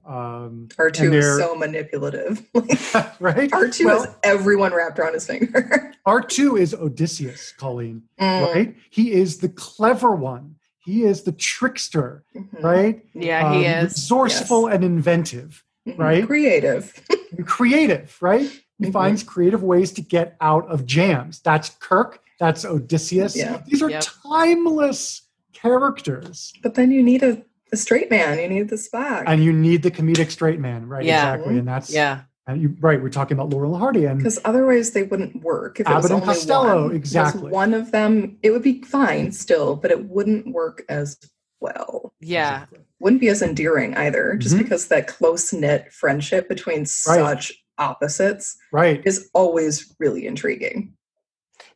Um, R2 and is so manipulative. right? R2 Well- has everyone wrapped around his finger. R2 is Odysseus, Colleen, Mm, right? He is the clever one. He is the trickster, mhm, right? Yeah, he Um, is. Resourceful and inventive, mhm. right? Creative. and creative, right? He Mhm. finds creative ways to get out of jams. That's Kirk. That's Odysseus. Yeah. These are Yep. timeless characters. But then you need a, a straight man. You need the Spock. And you need the comedic straight man, right? Yeah. Exactly. And that's Yeah. and you right, we're talking about Laurel and Hardy and Because otherwise they wouldn't work. If it was Abbott and only Costello, one. If it exactly. one of them, it would be fine still, but it wouldn't work as well. Yeah. Exactly. Wouldn't be as endearing either, just Mhm. because that close knit friendship between such opposites right. is always really intriguing.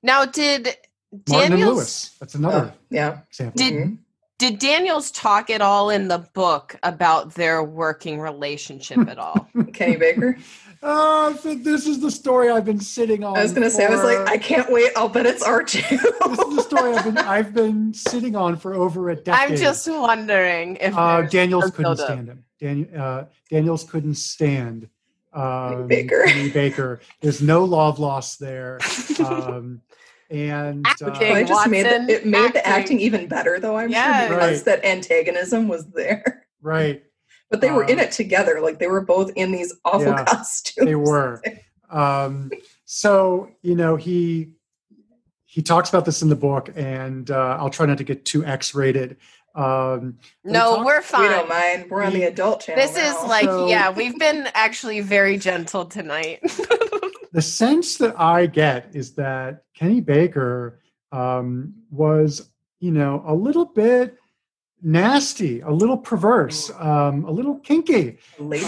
Now, did Martin and Daniels Lewis. That's another Oh, yeah. example. Did- Mhm. did Daniels talk at all in the book about their working relationship at all? Kenny Baker. Oh, so this is the story I've been sitting on. I was gonna say, I was like, I can't wait. I'll bet it's R2. this is the story I've been I've been sitting on for over a decade. I'm just wondering if Uh, Daniels couldn't buildup. stand him. Dan, uh, Daniels couldn't stand um, Baker. Kenny Baker. There's no love lost there, um, and uh, Acting. I just made the, it made the acting. acting even better, though. I'm Yes. sure because Right. that antagonism was there. right, But they were in Um, it together. Like they were both in these awful Yeah, costumes. they were. Um, so you know he he talks about this in the book, and uh, I'll try not to get too X-rated. Um, No, talk- we're fine. We fine. don't mind. We're on the adult channel. This is like, So- yeah, we've been actually very gentle tonight. the sense that I get is that Kenny Baker um, was, you know, a little bit nasty, a little perverse, um, a little kinky.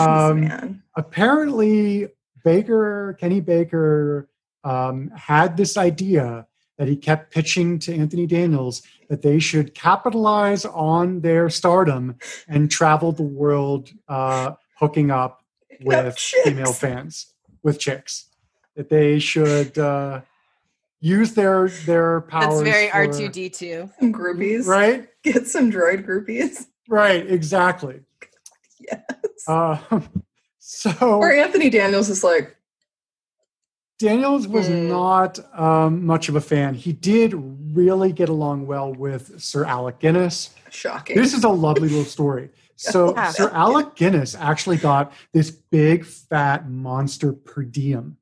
um, man. Apparently, Baker, Kenny Baker, um, had this idea that he kept pitching to Anthony Daniels that they should capitalize on their stardom and travel the world uh, hooking up with female fans with chicks that they should uh, use their their powers That's very R2D2. Some groupies. right Get some droid groupies. right exactly Yes. uh, so Where Anthony Daniels is like, daniels was Hmm. not um, much of a fan he did really get along well with sir alec guinness shocking. this is a lovely little story so Yeah. sir alec guinness actually got this big fat monster per diem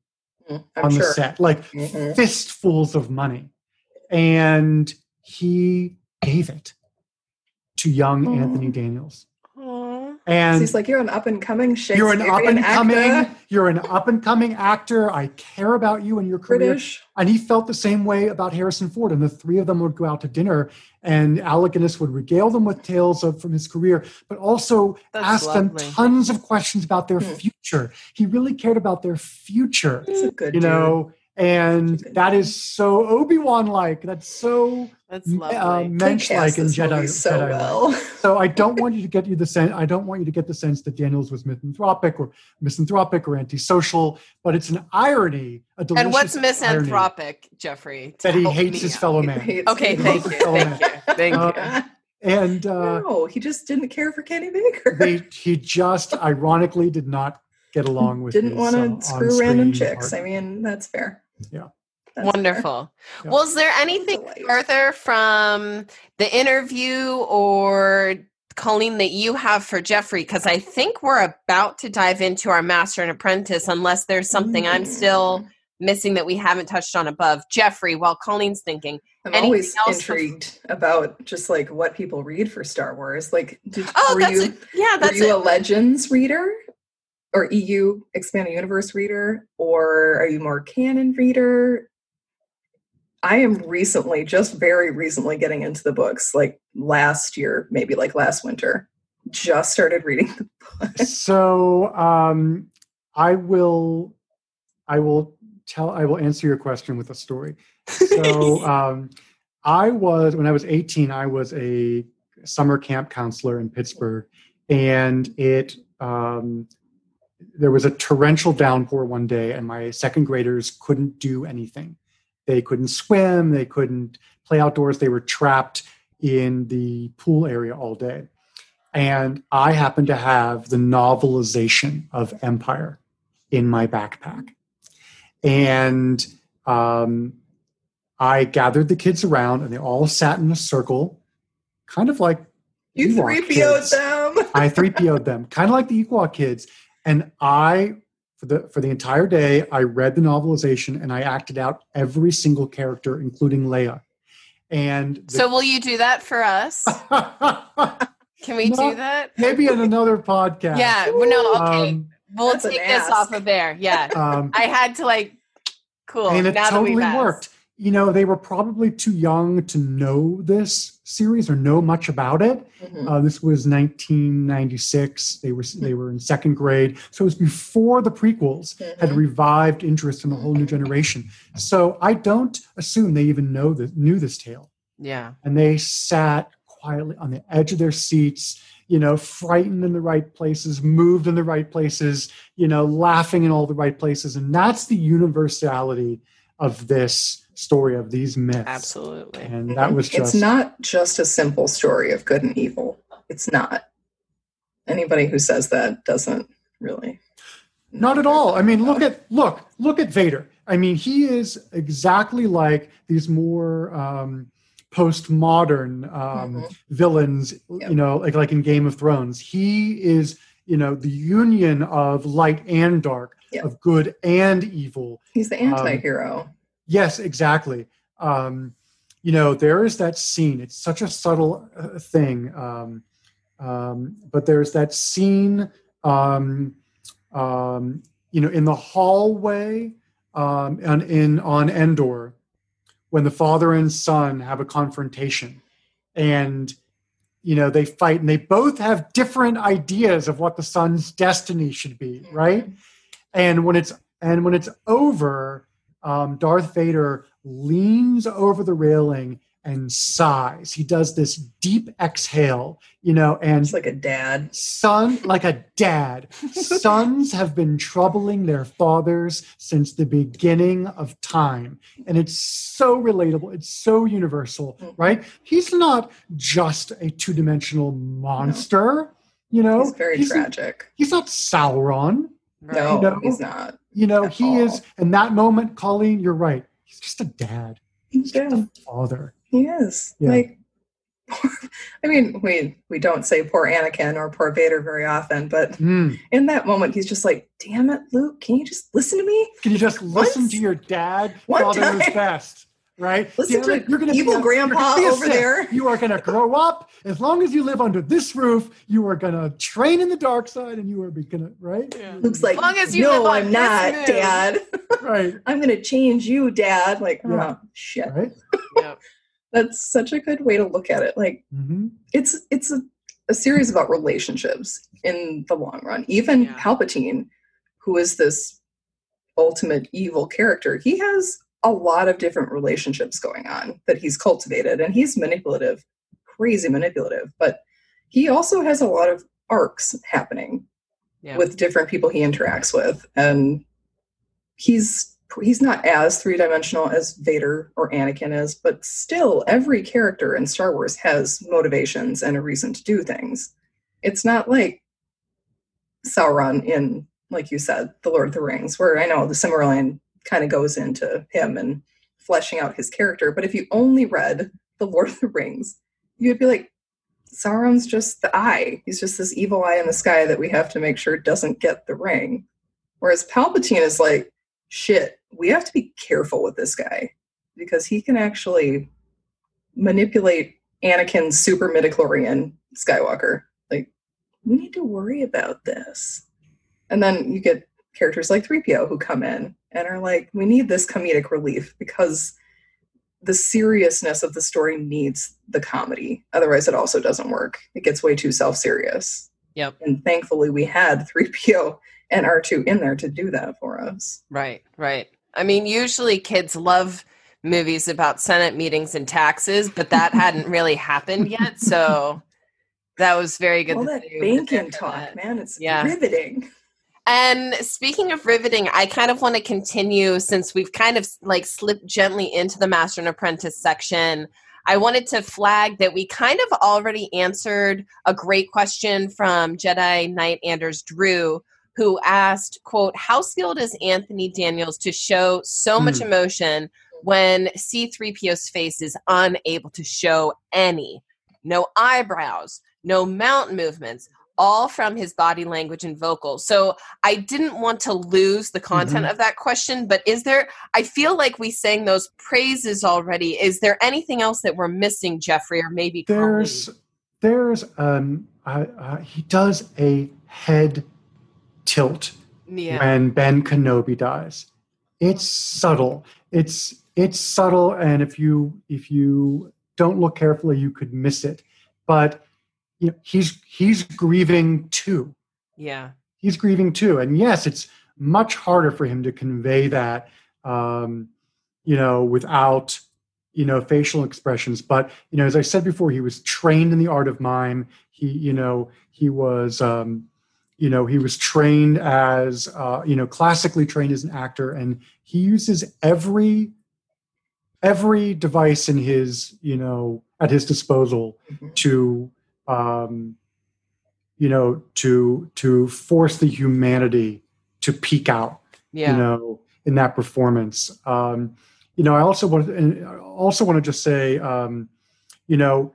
Mm, I'm on the set like Mhm. fistfuls of money and he gave it to young Aw. Anthony Daniels. Aw. So And he's like, you're an up and coming you're an up and coming, actor, you're an up and coming actor. I care about you and your career. British. And he felt the same way about Harrison Ford. And the three of them would go out to dinner, and Alec Guinness would regale them with tales of from his career, but also That's ask them tons of questions about their Hmm. future. He really cared about their future. He's a good you dude. know and Good that dude. is so obi-wan like that's so That's uh, lovely. mensch They like in jedi so Jedi-like. well. so i don't want you to get you the sense i don't want you to get the sense that daniels was misanthropic or misanthropic or antisocial but it's an irony a delicious and what's irony misanthropic, Jeffrey? to that he hates his out? fellow He man hates Okay, thank you. Thank you. Thank Uh, you. and uh, no, he just didn't care for Kenny Baker. they he just ironically did not get along with didn't want uh, to screw random on-screen chicks. I mean, that's fair. Yeah. That's fair. Wonderful. Well, is there anything further from the interview or Colleen that you have for Jeffrey? Because I think we're about to dive into our master and apprentice, unless there's something I'm still Mm. missing that we haven't touched on above. Jeffrey, while Colleen's thinking, I'm always intrigued about just like what people read for Star Wars. Like, did, oh, were that's you a, yeah, were you it. a Legends reader or EU Expanded Universe reader, or are you more canon reader? I am recently, just very recently, getting into the books. Like last year, maybe like last winter, just started reading the book. so um, I will, I will tell, I will answer your question with a story. So um, I was when I was 18, I was a summer camp counselor in Pittsburgh, and it um, there was a torrential downpour one day, and my second graders couldn't do anything. They couldn't swim, they couldn't play outdoors, they were trapped in the pool area all day. And I happened to have the novelization of Empire in my backpack. And um, I gathered the kids around and they all sat in a circle, kind of like You Ewok three PO'd kids. them. I three PO'd them, kind of like the Ewok kids. And I, for the for the entire day, I read the novelization and I acted out every single character, including Leia. And the- So will you do that for us? Can we No. do that? maybe in another podcast. Yeah. Well, no. Okay. Um, we'll That's take this ask. off of there. Yeah. um, I had to like. Cool. and it totally worked. You know, they were probably too young to know this series or know much about it. Mhm. Uh, this was 1996. They were they were in second grade, so it was before the prequels had Mhm. revived interest in a whole new generation. So I don't assume they even know that knew this tale, Yeah. and they sat quietly on the edge of their seats. You know, frightened in the right places, moved in the right places, you know, laughing in all the right places. And that's the universality of this story, of these myths. Absolutely. And that was just it's not just a simple story of good and evil. It's not. Anybody who says that doesn't really. Not at all. I mean, look at look look at Vader. I mean, he is exactly like these more um, postmodern um, Mhm. villains. Yep. You know, like like in Game of Thrones. He is you know the union of light and dark, Yep. of good and evil. He's the anti-hero. Yes, exactly. Um, you know, there is that scene. It's such a subtle uh, thing, um, um, but there's that scene. Um, um, you know, in the hallway um, and in on Endor, when the father and son have a confrontation, and you know they fight, and they both have different ideas of what the son's destiny should be, right? And when it's and when it's over, um, Darth Vader leans over the railing and sighs. He does this deep exhale, you know, and It's like a dad. son like a dad sons have been troubling their fathers since the beginning of time and it's so relatable it's so universal Mhm. right he's not just a two-dimensional monster you know He's very he's, tragic. he's not sauron No, know? he's not. You know At he is in that moment colleen you're right he's just a dad He's dead. father He is. Yeah. Like I mean, we we don't say poor Anakin or poor Vader very often, but Mm. in that moment he's just like, damn it, Luke, can you just listen to me? can you just listen Once- to your dad one father time. best right Listen Damn to it, you're gonna be evil a- grandpa you're gonna be over Sith. there. You are going to grow up. As long as you live under this roof, you are going to train in the dark side, and you are going to right, Luke's like, As long as you no, live on I'm this not, moon." Dad. right, I'm gonna change you, Dad. Like, Yeah. oh shit. right. Yep. That's such a good way to look at it. Like hmm it's it's a, a series about relationships in the long run. Even Yeah. Palpatine, who is this ultimate evil character, he has a lot of different relationships going on that he's cultivated, and he's manipulative, crazy manipulative. But he also has a lot of arcs happening Yeah. with different people he interacts with, and he's he's not as three dimensional as Vader or Anakin is, but still, every character in Star Wars has motivations and a reason to do things. It's not like Sauron in, like you said, The Lord of the Rings, where I know the Silmarillion kind of goes into him and fleshing out his character. But if you only read The Lord of the Rings, you'd be like, Sauron's just the eye. He's just this evil eye in the sky that we have to make sure doesn't get the ring. Whereas Palpatine is like, shit, we have to be careful with this guy because he can actually manipulate Anakin's super midichlorian Skywalker. Like, we need to worry about this. And then you get characters like 3PO who come in and are like, we need this comedic relief because the seriousness of the story needs the comedy. Otherwise, it also doesn't work. It gets way too self serious. Yep. And thankfully, we had 3PO and R2 in there to do that for us. Right, right. I mean, usually kids love movies about Senate meetings and taxes, but that hadn't really happened yet. So that was very good. All that banking talk, that. man, it's Yeah. riveting. And speaking of riveting, I kind of want to continue since we've kind of like slipped gently into the Master and Apprentice section. I wanted to flag that we kind of already answered a great question from Jedi Knight Anders Drew, who asked, quote, how skilled is Anthony Daniels to show so much Hmm. emotion when C3PO's face is unable to show any? No eyebrows, no mount movements, all from his body language and vocals. So I didn't want to lose the content of that question, but is there, I feel like we sang those praises already. Is there anything else that we're missing, Jeffrey, or maybe Colleen? there's there's um uh, uh, he does a head tilt yeah. when Ben Kenobi dies. It's subtle. It's it's subtle, and if you if you don't look carefully, you could miss it. But you know, he's he's grieving too. Yeah. He's grieving too, and yes, it's much harder for him to convey that, um, you know, without you know facial expressions. But you know, as I said before, he was trained in the art of mime. He you know he was. Um, you know he was trained as uh, you know classically trained as an actor and he uses every every device in his you know at his disposal Mhm. to um, you know to to force the humanity to peek out Yeah. you know in that performance um you know i also want and I also want to just say um you know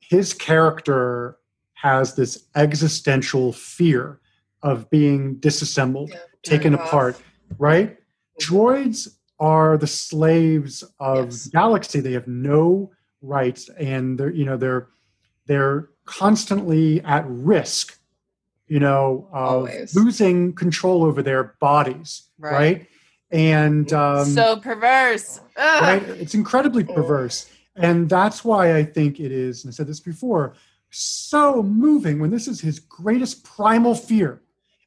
his character has this existential fear of being disassembled Yeah, taken turned off. apart right droids are the slaves of Yes. the galaxy they have no rights and they're you know they're they're constantly at risk you know of Always. losing control over their bodies Right. right, and um, so perverse. Ugh. right it's incredibly perverse and that's why i think it is and i said this before so moving when this is his greatest primal fear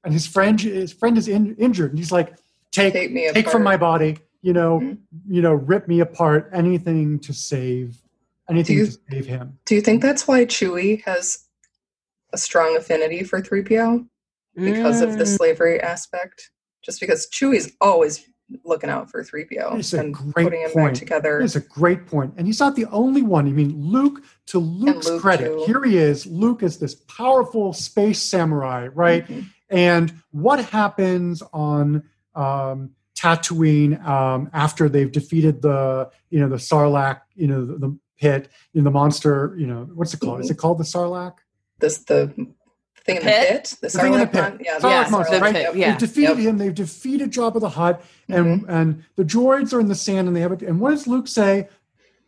and his friend his friend is in, injured and he's like take Take me take from my body you know Mhm. you know rip me apart anything to save anything you- to save him Do you think that's why Chewie has a strong affinity for 3PO? Because of the Mm. slavery aspect? Just because Chewie's always looking out for 3PO It's a and great putting him back together. It's a great point. And he's not the only one. I mean, Luke, to Luke's Luke, credit, too. here he is. Luke is this powerful space samurai, right? Mhm. And what happens on um, Tatooine um, after they've defeated the, you know, the Sarlacc, you know, the, the pit, you know, the monster, you know, what's it called? Is it called the Sarlacc? This the thing in the pit? pit? The The thing in the pit. mon- Yeah, Sarlacc Yes, monster, the right? pit, yeah. They've defeated Yep. him. They've defeated Jabba the Hutt, and Mhm. and the droids are in the sand, and they have it. And what does Luke say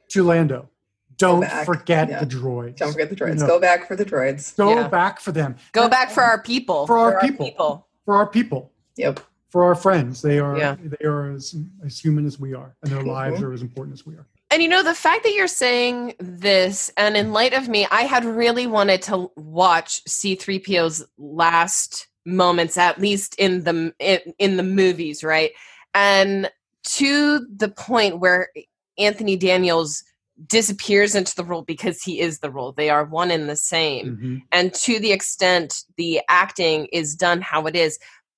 to Lando? Don't forget Yeah. the droids. Don't forget the droids. You know, Go back for the droids. Go Yeah. back for them. Go And- back for our people. For our people. people. For our people. Yep. For our friends. They are. Yeah. They are as, as human as we are, and their lives Mhm. are as important as we are. And you know, the fact that you're saying this, and in light of me, I had really wanted to watch C3PO's last moments, at least in the in, in the movies, right? And to the point where Anthony Daniels disappears into the role because he is the role. They are one and the same. Mhm. and to the extent the acting is done how it is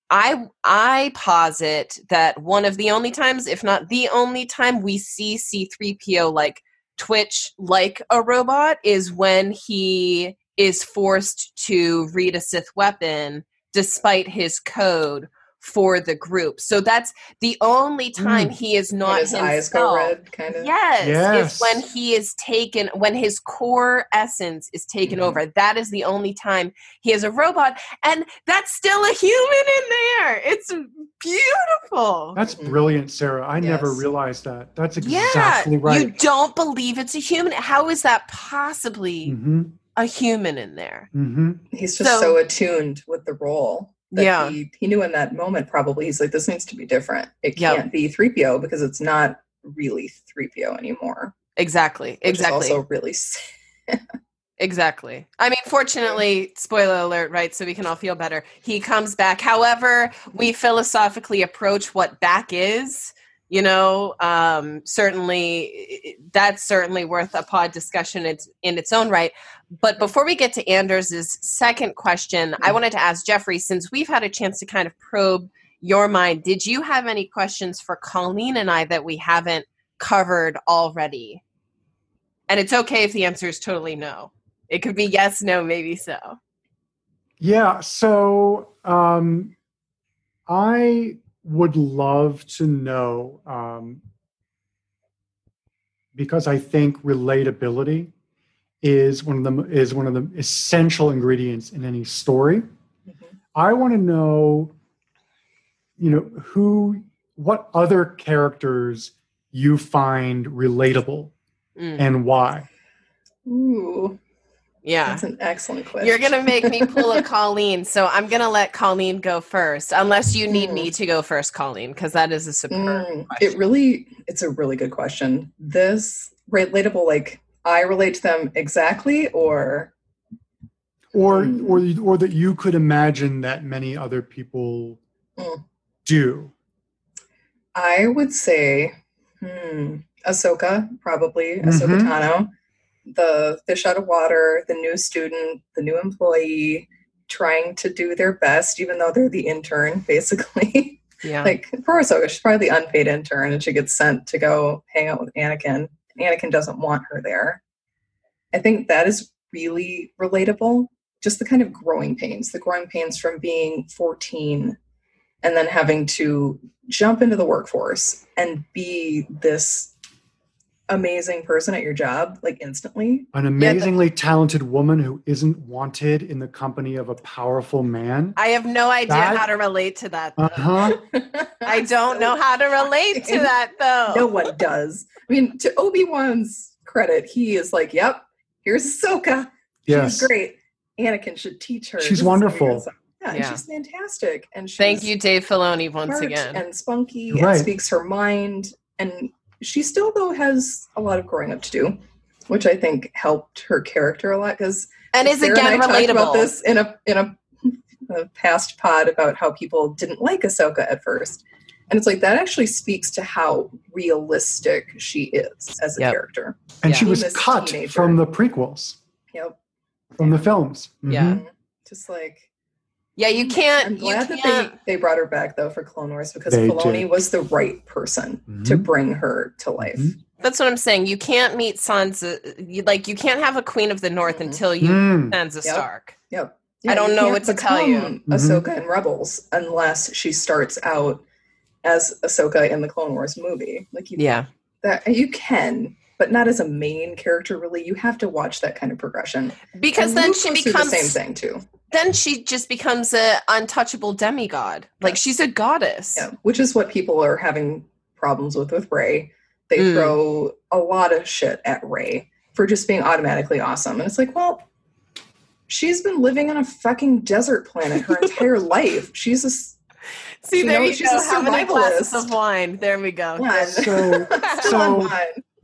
i i posit that one of the only times if not the only time we see c3po like twitch like a robot is when he is forced to read a sith weapon despite his code for the group so that's the only time Mm. he is When not his himself eyes go red, kind of. Yes, Yes. is when he is taken, when his core essence is taken Mhm. over. That is the only time he is a robot, and that's still a human in there. It's beautiful. That's Mhm. brilliant, Sarah. I never realized that. That's yeah, right. you don't believe it's a human. How is that possibly hmm a human in there? hmm He's just So- so, attuned with the role that Yeah. he, he knew in that moment probably he's like, this needs to be different. It Yep. can't be 3PO because it's not really 3PO anymore. Exactly, exactly. also really. Exactly. I mean, fortunately, spoiler alert, right? So we can all feel better. He comes back. However, we philosophically approach what back is. you know um, certainly that's certainly worth a pod discussion it's in its own right but before we get to anders's second question i wanted to ask jeffrey since we've had a chance to kind of probe your mind did you have any questions for colleen and i that we haven't covered already? And it's okay if the answer is totally no. It could be yes no maybe so. Yeah, so um, I would love to know um, because I think relatability is one of the is one of the essential ingredients in any story. Mhm. I want to know, you know, who, what other characters you find relatable Mm, and why. Ooh, yeah that's an excellent question. You're gonna make me pull a Colleen, so I'm gonna let Colleen go first, unless you need me to go first, Colleen, because that is a superb. Mm, question. it really, it's a really good question. This relatable, like I relate to them exactly, or or Hmm. or or that you could imagine that many other people Mm. do. I would say, hmm, Ahsoka, probably Ahsoka Mhm. Tano, the fish out of water, the new student, the new employee, trying to do their best, even though they're the intern, basically. yeah, like poor Ahsoka, she's probably the unpaid intern, and she gets sent to go hang out with Anakin. Anakin doesn't want her there. I think that is really relatable. Just the kind of growing pains, the growing pains from being 14 and then having to jump into the workforce and be this amazing person at your job like instantly. An amazingly talented woman who isn't wanted in the company of a powerful man. I have no idea That- how to relate to that. Though. Uh huh. I don't know how to relate to that though. no one does. I mean, to Obi Wan's credit, he is like, "Yep, here's Ahsoka. Yes. She's great. Anakin should teach her. She's wonderful. amazing." Yeah, and Yeah. she's fantastic. And she's Thank you, Dave Filoni, once again. and spunky You're and speaks her mind. And she still though has a lot of growing up to do, which I think helped her character a lot because And is Sarah again and I talked about this in a in a, a past pod about how people didn't like Ahsoka at first, and it's like that actually speaks to how realistic she is as a Yep. character. And Yeah. she was cut teenager. from the prequels, Yep. from the films. Yeah. Mhm. Just like Yeah, you can't. I'm glad that can't. they, they brought her back though for Clone Wars because They Filoni did. was the right person to Mhm. bring her to life. Mhm. That's what I'm saying. You can't meet Sansa. You, like you can't have a Queen of the North Mhm. until you Mm. Sansa Yep. Stark. Yep. I don't know can't what to tell you. become Mhm. Ahsoka in Rebels unless she starts out as Ahsoka in the Clone Wars movie. Like you, Yeah. that you can, but not as a main character. Really, you have to watch that kind of progression. Because And then Luke she becomes the same thing too. then she just becomes a untouchable demigod. Like she's a goddess. Yeah, which is what people are having problems with with Rey. They Mm. throw a lot of shit at Rey for just being automatically awesome, and it's like, well, she's been living on a fucking desert planet her entire life. She's a See, You there know, you she's go. a Having a glass survivalist. of wine. There we go. one. So, Still so one.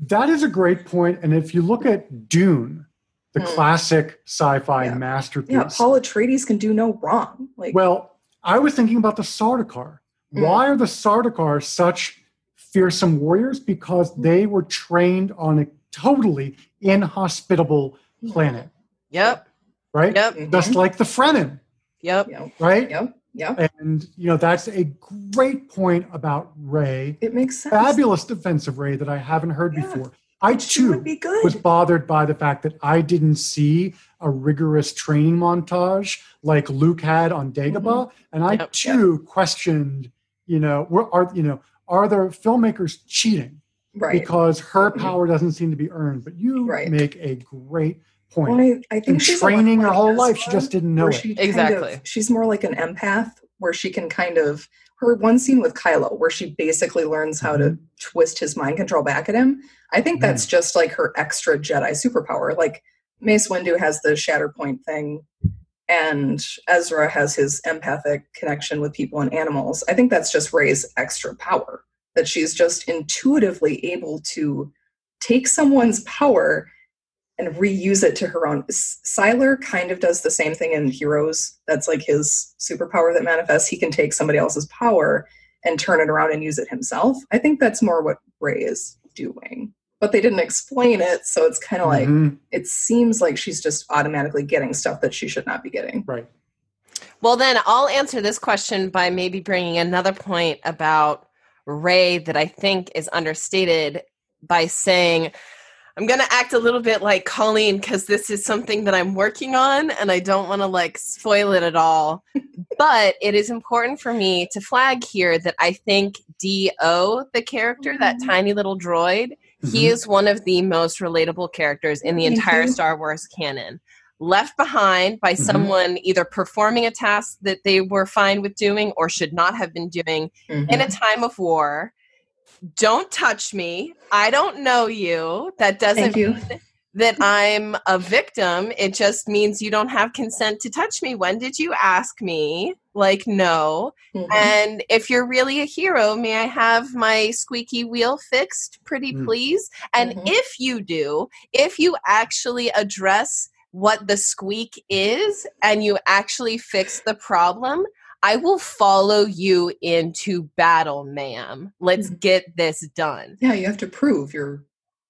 That is a great point. And if you look at Dune, the Hmm. classic sci-fi Yeah. masterpiece, Yeah, Paul Atreides can do no wrong. Like, Well, I was thinking about the Sardaukar. Mm. Why are the Sardaukar such fearsome warriors? Because they were trained on a totally inhospitable planet, Yep. right? Yep. Just like the Fremen, Yep. Yep, right? yep, yep. And you know that's a great point about Rey. It makes sense. Fabulous defense of Rey that I haven't heard Yeah. before. I too would be good. was bothered by the fact that I didn't see a rigorous training montage like Luke had on Dagobah, and I Yep. too questioned, you know, were, are you know, are the filmmakers cheating right. because her Mhm. power doesn't seem to be earned? But you Right. make a great Well. I, I think In she's training her whole Ezra, life, she just didn't know where it. she kind Exactly. of- she's more like an empath, where she can kind of her one scene with Kylo, where she basically learns how to Mm-hmm. twist his mind control back at him. I think that's just like her extra Jedi superpower. Like Mace Windu has the Shatterpoint thing, and Ezra has his empathic connection with people and animals. I think that's just Rey's extra power that she's just intuitively able to take someone's power and reuse it to her own. S- Sylar kind of does the same thing in Heroes. That's like his superpower that manifests. He can take somebody else's power and turn it around and use it himself. I think that's more what Rey is doing. But they didn't explain it, so it's kind of like Mhm. it seems like she's just automatically getting stuff that she should not be getting. right. Well, then I'll answer this question by maybe bringing another point about Rey that I think is understated by saying, I'm going to act a little bit like Colleen because this is something that I'm working on and I don't want to like spoil it at all. but it is important for me to flag here that I think D.O., the character, that Mhm. tiny little droid, he Mhm. is one of the most relatable characters in the entire. Star Wars canon. Left behind by Mhm. someone either performing a task that they were fine with doing or should not have been doing in Mhm. a time of war. Don't touch me. I don't know you. That doesn't you. mean that I'm a victim. It just means you don't have consent to touch me. When did you ask me? Like, no. Mhm. And if you're really a hero, may I have my squeaky wheel fixed, pretty Mm. please? And Mhm. if you do, if you actually address what the squeak is and you actually fix the problem, I will follow you into battle, ma'am. Let's Mhm. get this done. yeah, you have to prove your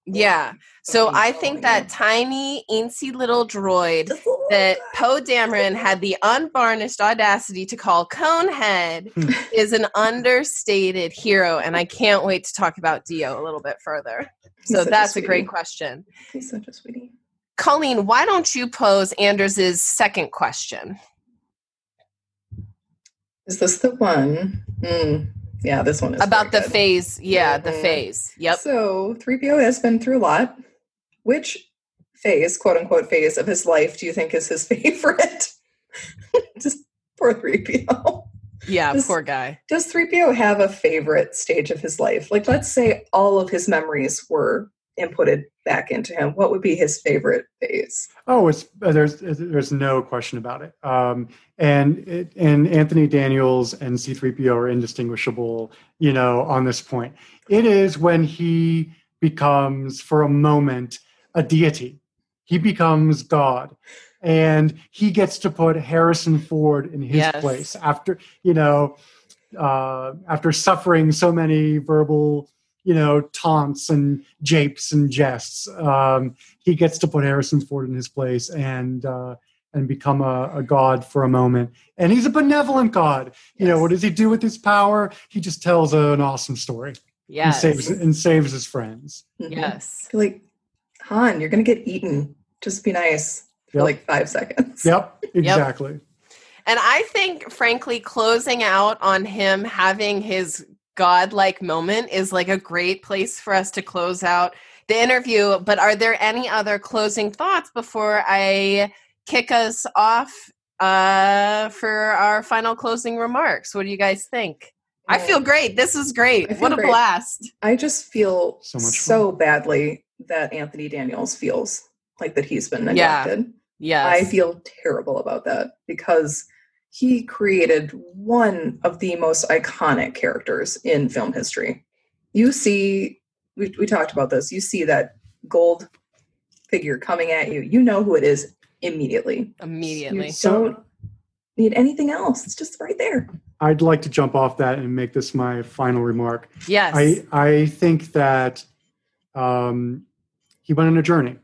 Yeah. So I think that tiny, incy little droid that Poe Dameron had the unvarnished audacity to call Conehead is an understated hero, and I can't wait to talk about D-O a little bit further. He's So such a that's a great question. He's such a sweetie. Colleen, why don't you pose Anders's second question? Is this the one? Mm, yeah, this one is About the good. phase. Yeah, the Mhm. phase. Yep. So 3PO has been through a lot. Which phase, quote unquote, phase of his life do you think is his favorite? Just poor 3PO. Yeah, This- poor guy. Does 3PO have a favorite stage of his life? Like, let's say all of his memories were inputted back into him. What would be his favorite phase? Oh, it's uh, there's there's no question about it. Um, and it, and Anthony Daniels and C3PO are indistinguishable, you know, on this point. It is when he becomes, for a moment, a deity. He becomes God, and he gets to put Harrison Ford in his Yes. place after you know, uh, after suffering so many verbal, you know, taunts and japes and jests. Um, he gets to put Harrison Ford in his place and uh, and become a, a god for a moment. And he's a benevolent god. You know, what does he do with his power? He just tells an awesome story Yes. and saves and saves his friends. Mhm. Yes. Like, Han, you're going to get eaten. Just be nice for Yep. like five seconds. Yep, exactly. And I think, frankly, closing out on him having his godlike moment is like a great place for us to close out the interview. But are there any other closing thoughts before I kick us off uh, for our final closing remarks? What do you guys think? I feel great. This is great. I What a great. blast. I just feel So so, badly that Anthony Daniels feels like that he's been Yeah. neglected. Yes. I feel terrible about that because he created one of the most iconic characters in film history. You see, we, we talked about this, you see that gold figure coming at you, you know who it is immediately. immediately. You don't need anything else. It's just right there. I'd like to jump off that and make this my final remark. Yes. I I think that um, he went on a journey,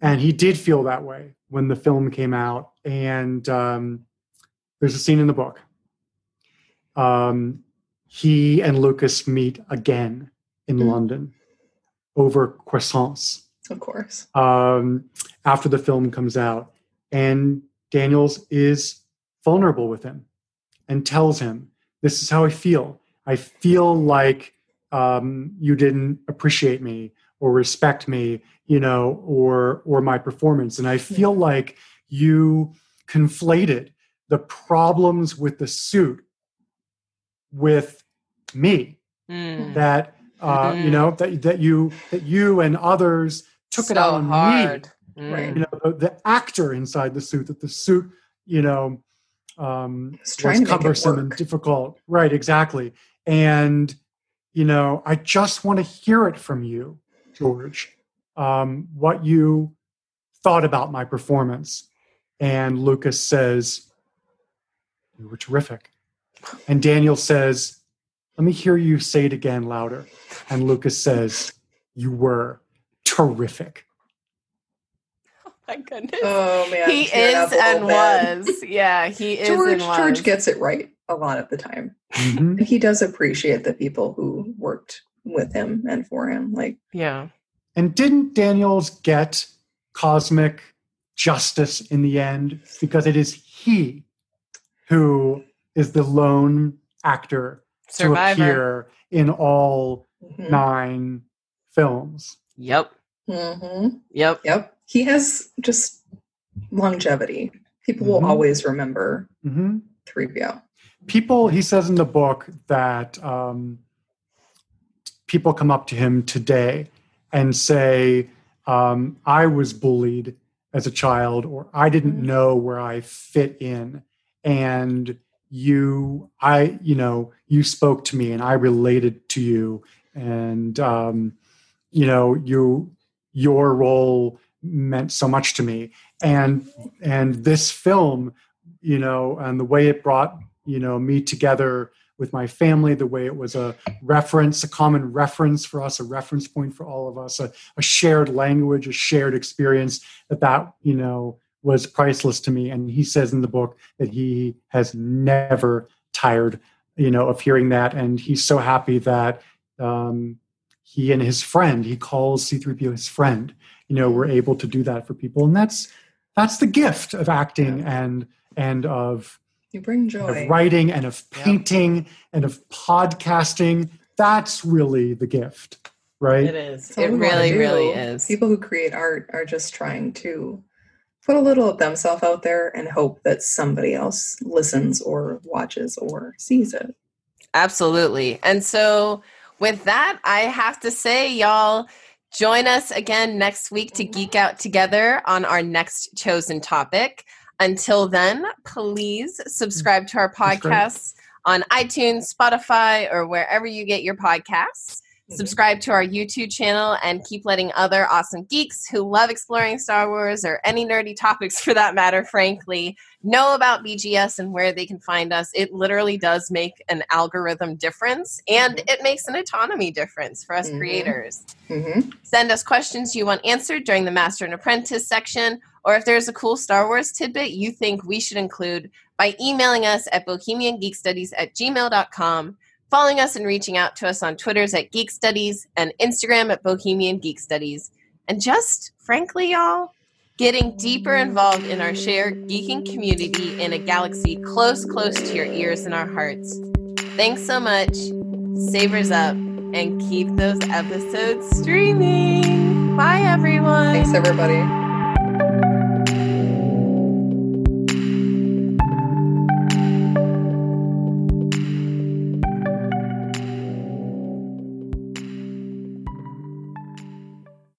and he did feel that way when the film came out. And um, there's a scene in the book. Um, he and Lucas meet again in Mhm. London over croissants Of course. um, after the film comes out, and Daniels is vulnerable with him and tells him, "This is how I feel. I feel like um, you didn't appreciate me or respect me, you know, or or my performance, and I feel like you conflated the problems with the suit with me. Mm. That uh, you Mhm. know that that you that you and others took it So out on me." hard. Right. you know the, the actor inside the suit that the suit you know um It's was to make it cumbersome and difficult right exactly and you know i just want to hear it from you george um what you thought about my performance and lucas says you were terrific and daniel says Let me hear you say it again louder. And Lucas says, You were terrific. Oh my goodness. Oh man, he is and little bit. was. Yeah, he is George and was. George gets it right a lot of the time. Mhm. And he does appreciate the people who worked with him and for him. Like yeah. And didn't Daniels get cosmic justice in the end? Because it is he who is the lone actor Survivor. to appear in all mhm. nine films. Yep. Mhm. Yep. Yep. He has just longevity. People Mhm. will always remember hmm 3PO. People, he says in the book that um, people come up to him today and say, um, I was bullied as a child, or I didn't Mhm. know where I fit in. And you, I, you know, you spoke to me and I related to you. And, um, you know, you, your role meant so much to me. And, and this film, you know, and the way it brought, you know, me together with my family, the way it was a reference, a common reference for us, a reference point for all of us, a, a shared language, a shared experience that that, you know, was priceless to me. And he says in the book that he has never tired, you know, of hearing that. And he's so happy that um, he and his friend, he calls C3PO his friend, you know, we're able to do that for people. And that's, that's the gift of acting and, and of, You bring joy. of writing and of Yeah. painting and of podcasting. That's really the gift, right? It is. It really, really is. People who create art are just trying to put a little of themselves out there and hope that somebody else listens or watches or sees it. Absolutely. And so, with that, I have to say, y'all, join us again next week to geek out together on our next chosen topic. Until then, please subscribe to our That's great. podcasts on iTunes, Spotify, or wherever you get your podcasts. Subscribe to our YouTube channel and keep letting other awesome geeks who love exploring Star Wars or any nerdy topics for that matter, frankly, know about BGS and where they can find us. It literally does make an algorithm difference and it makes an autonomy difference for us Mhm. creators. Mhm. Send us questions you want answered during the Master and Apprentice section, or if there's a cool Star Wars tidbit you think we should include by emailing us at bohemiangeekstudies at gmail.com, following us and reaching out to us on Twitters at Geek Studies and Instagram at Bohemian Geek Studies. And just, frankly, y'all, getting deeper involved in our shared geeking community in a galaxy close, close to your ears and our hearts. Thanks so much. Sabers up and keep those episodes streaming. Bye, everyone. Thanks, everybody.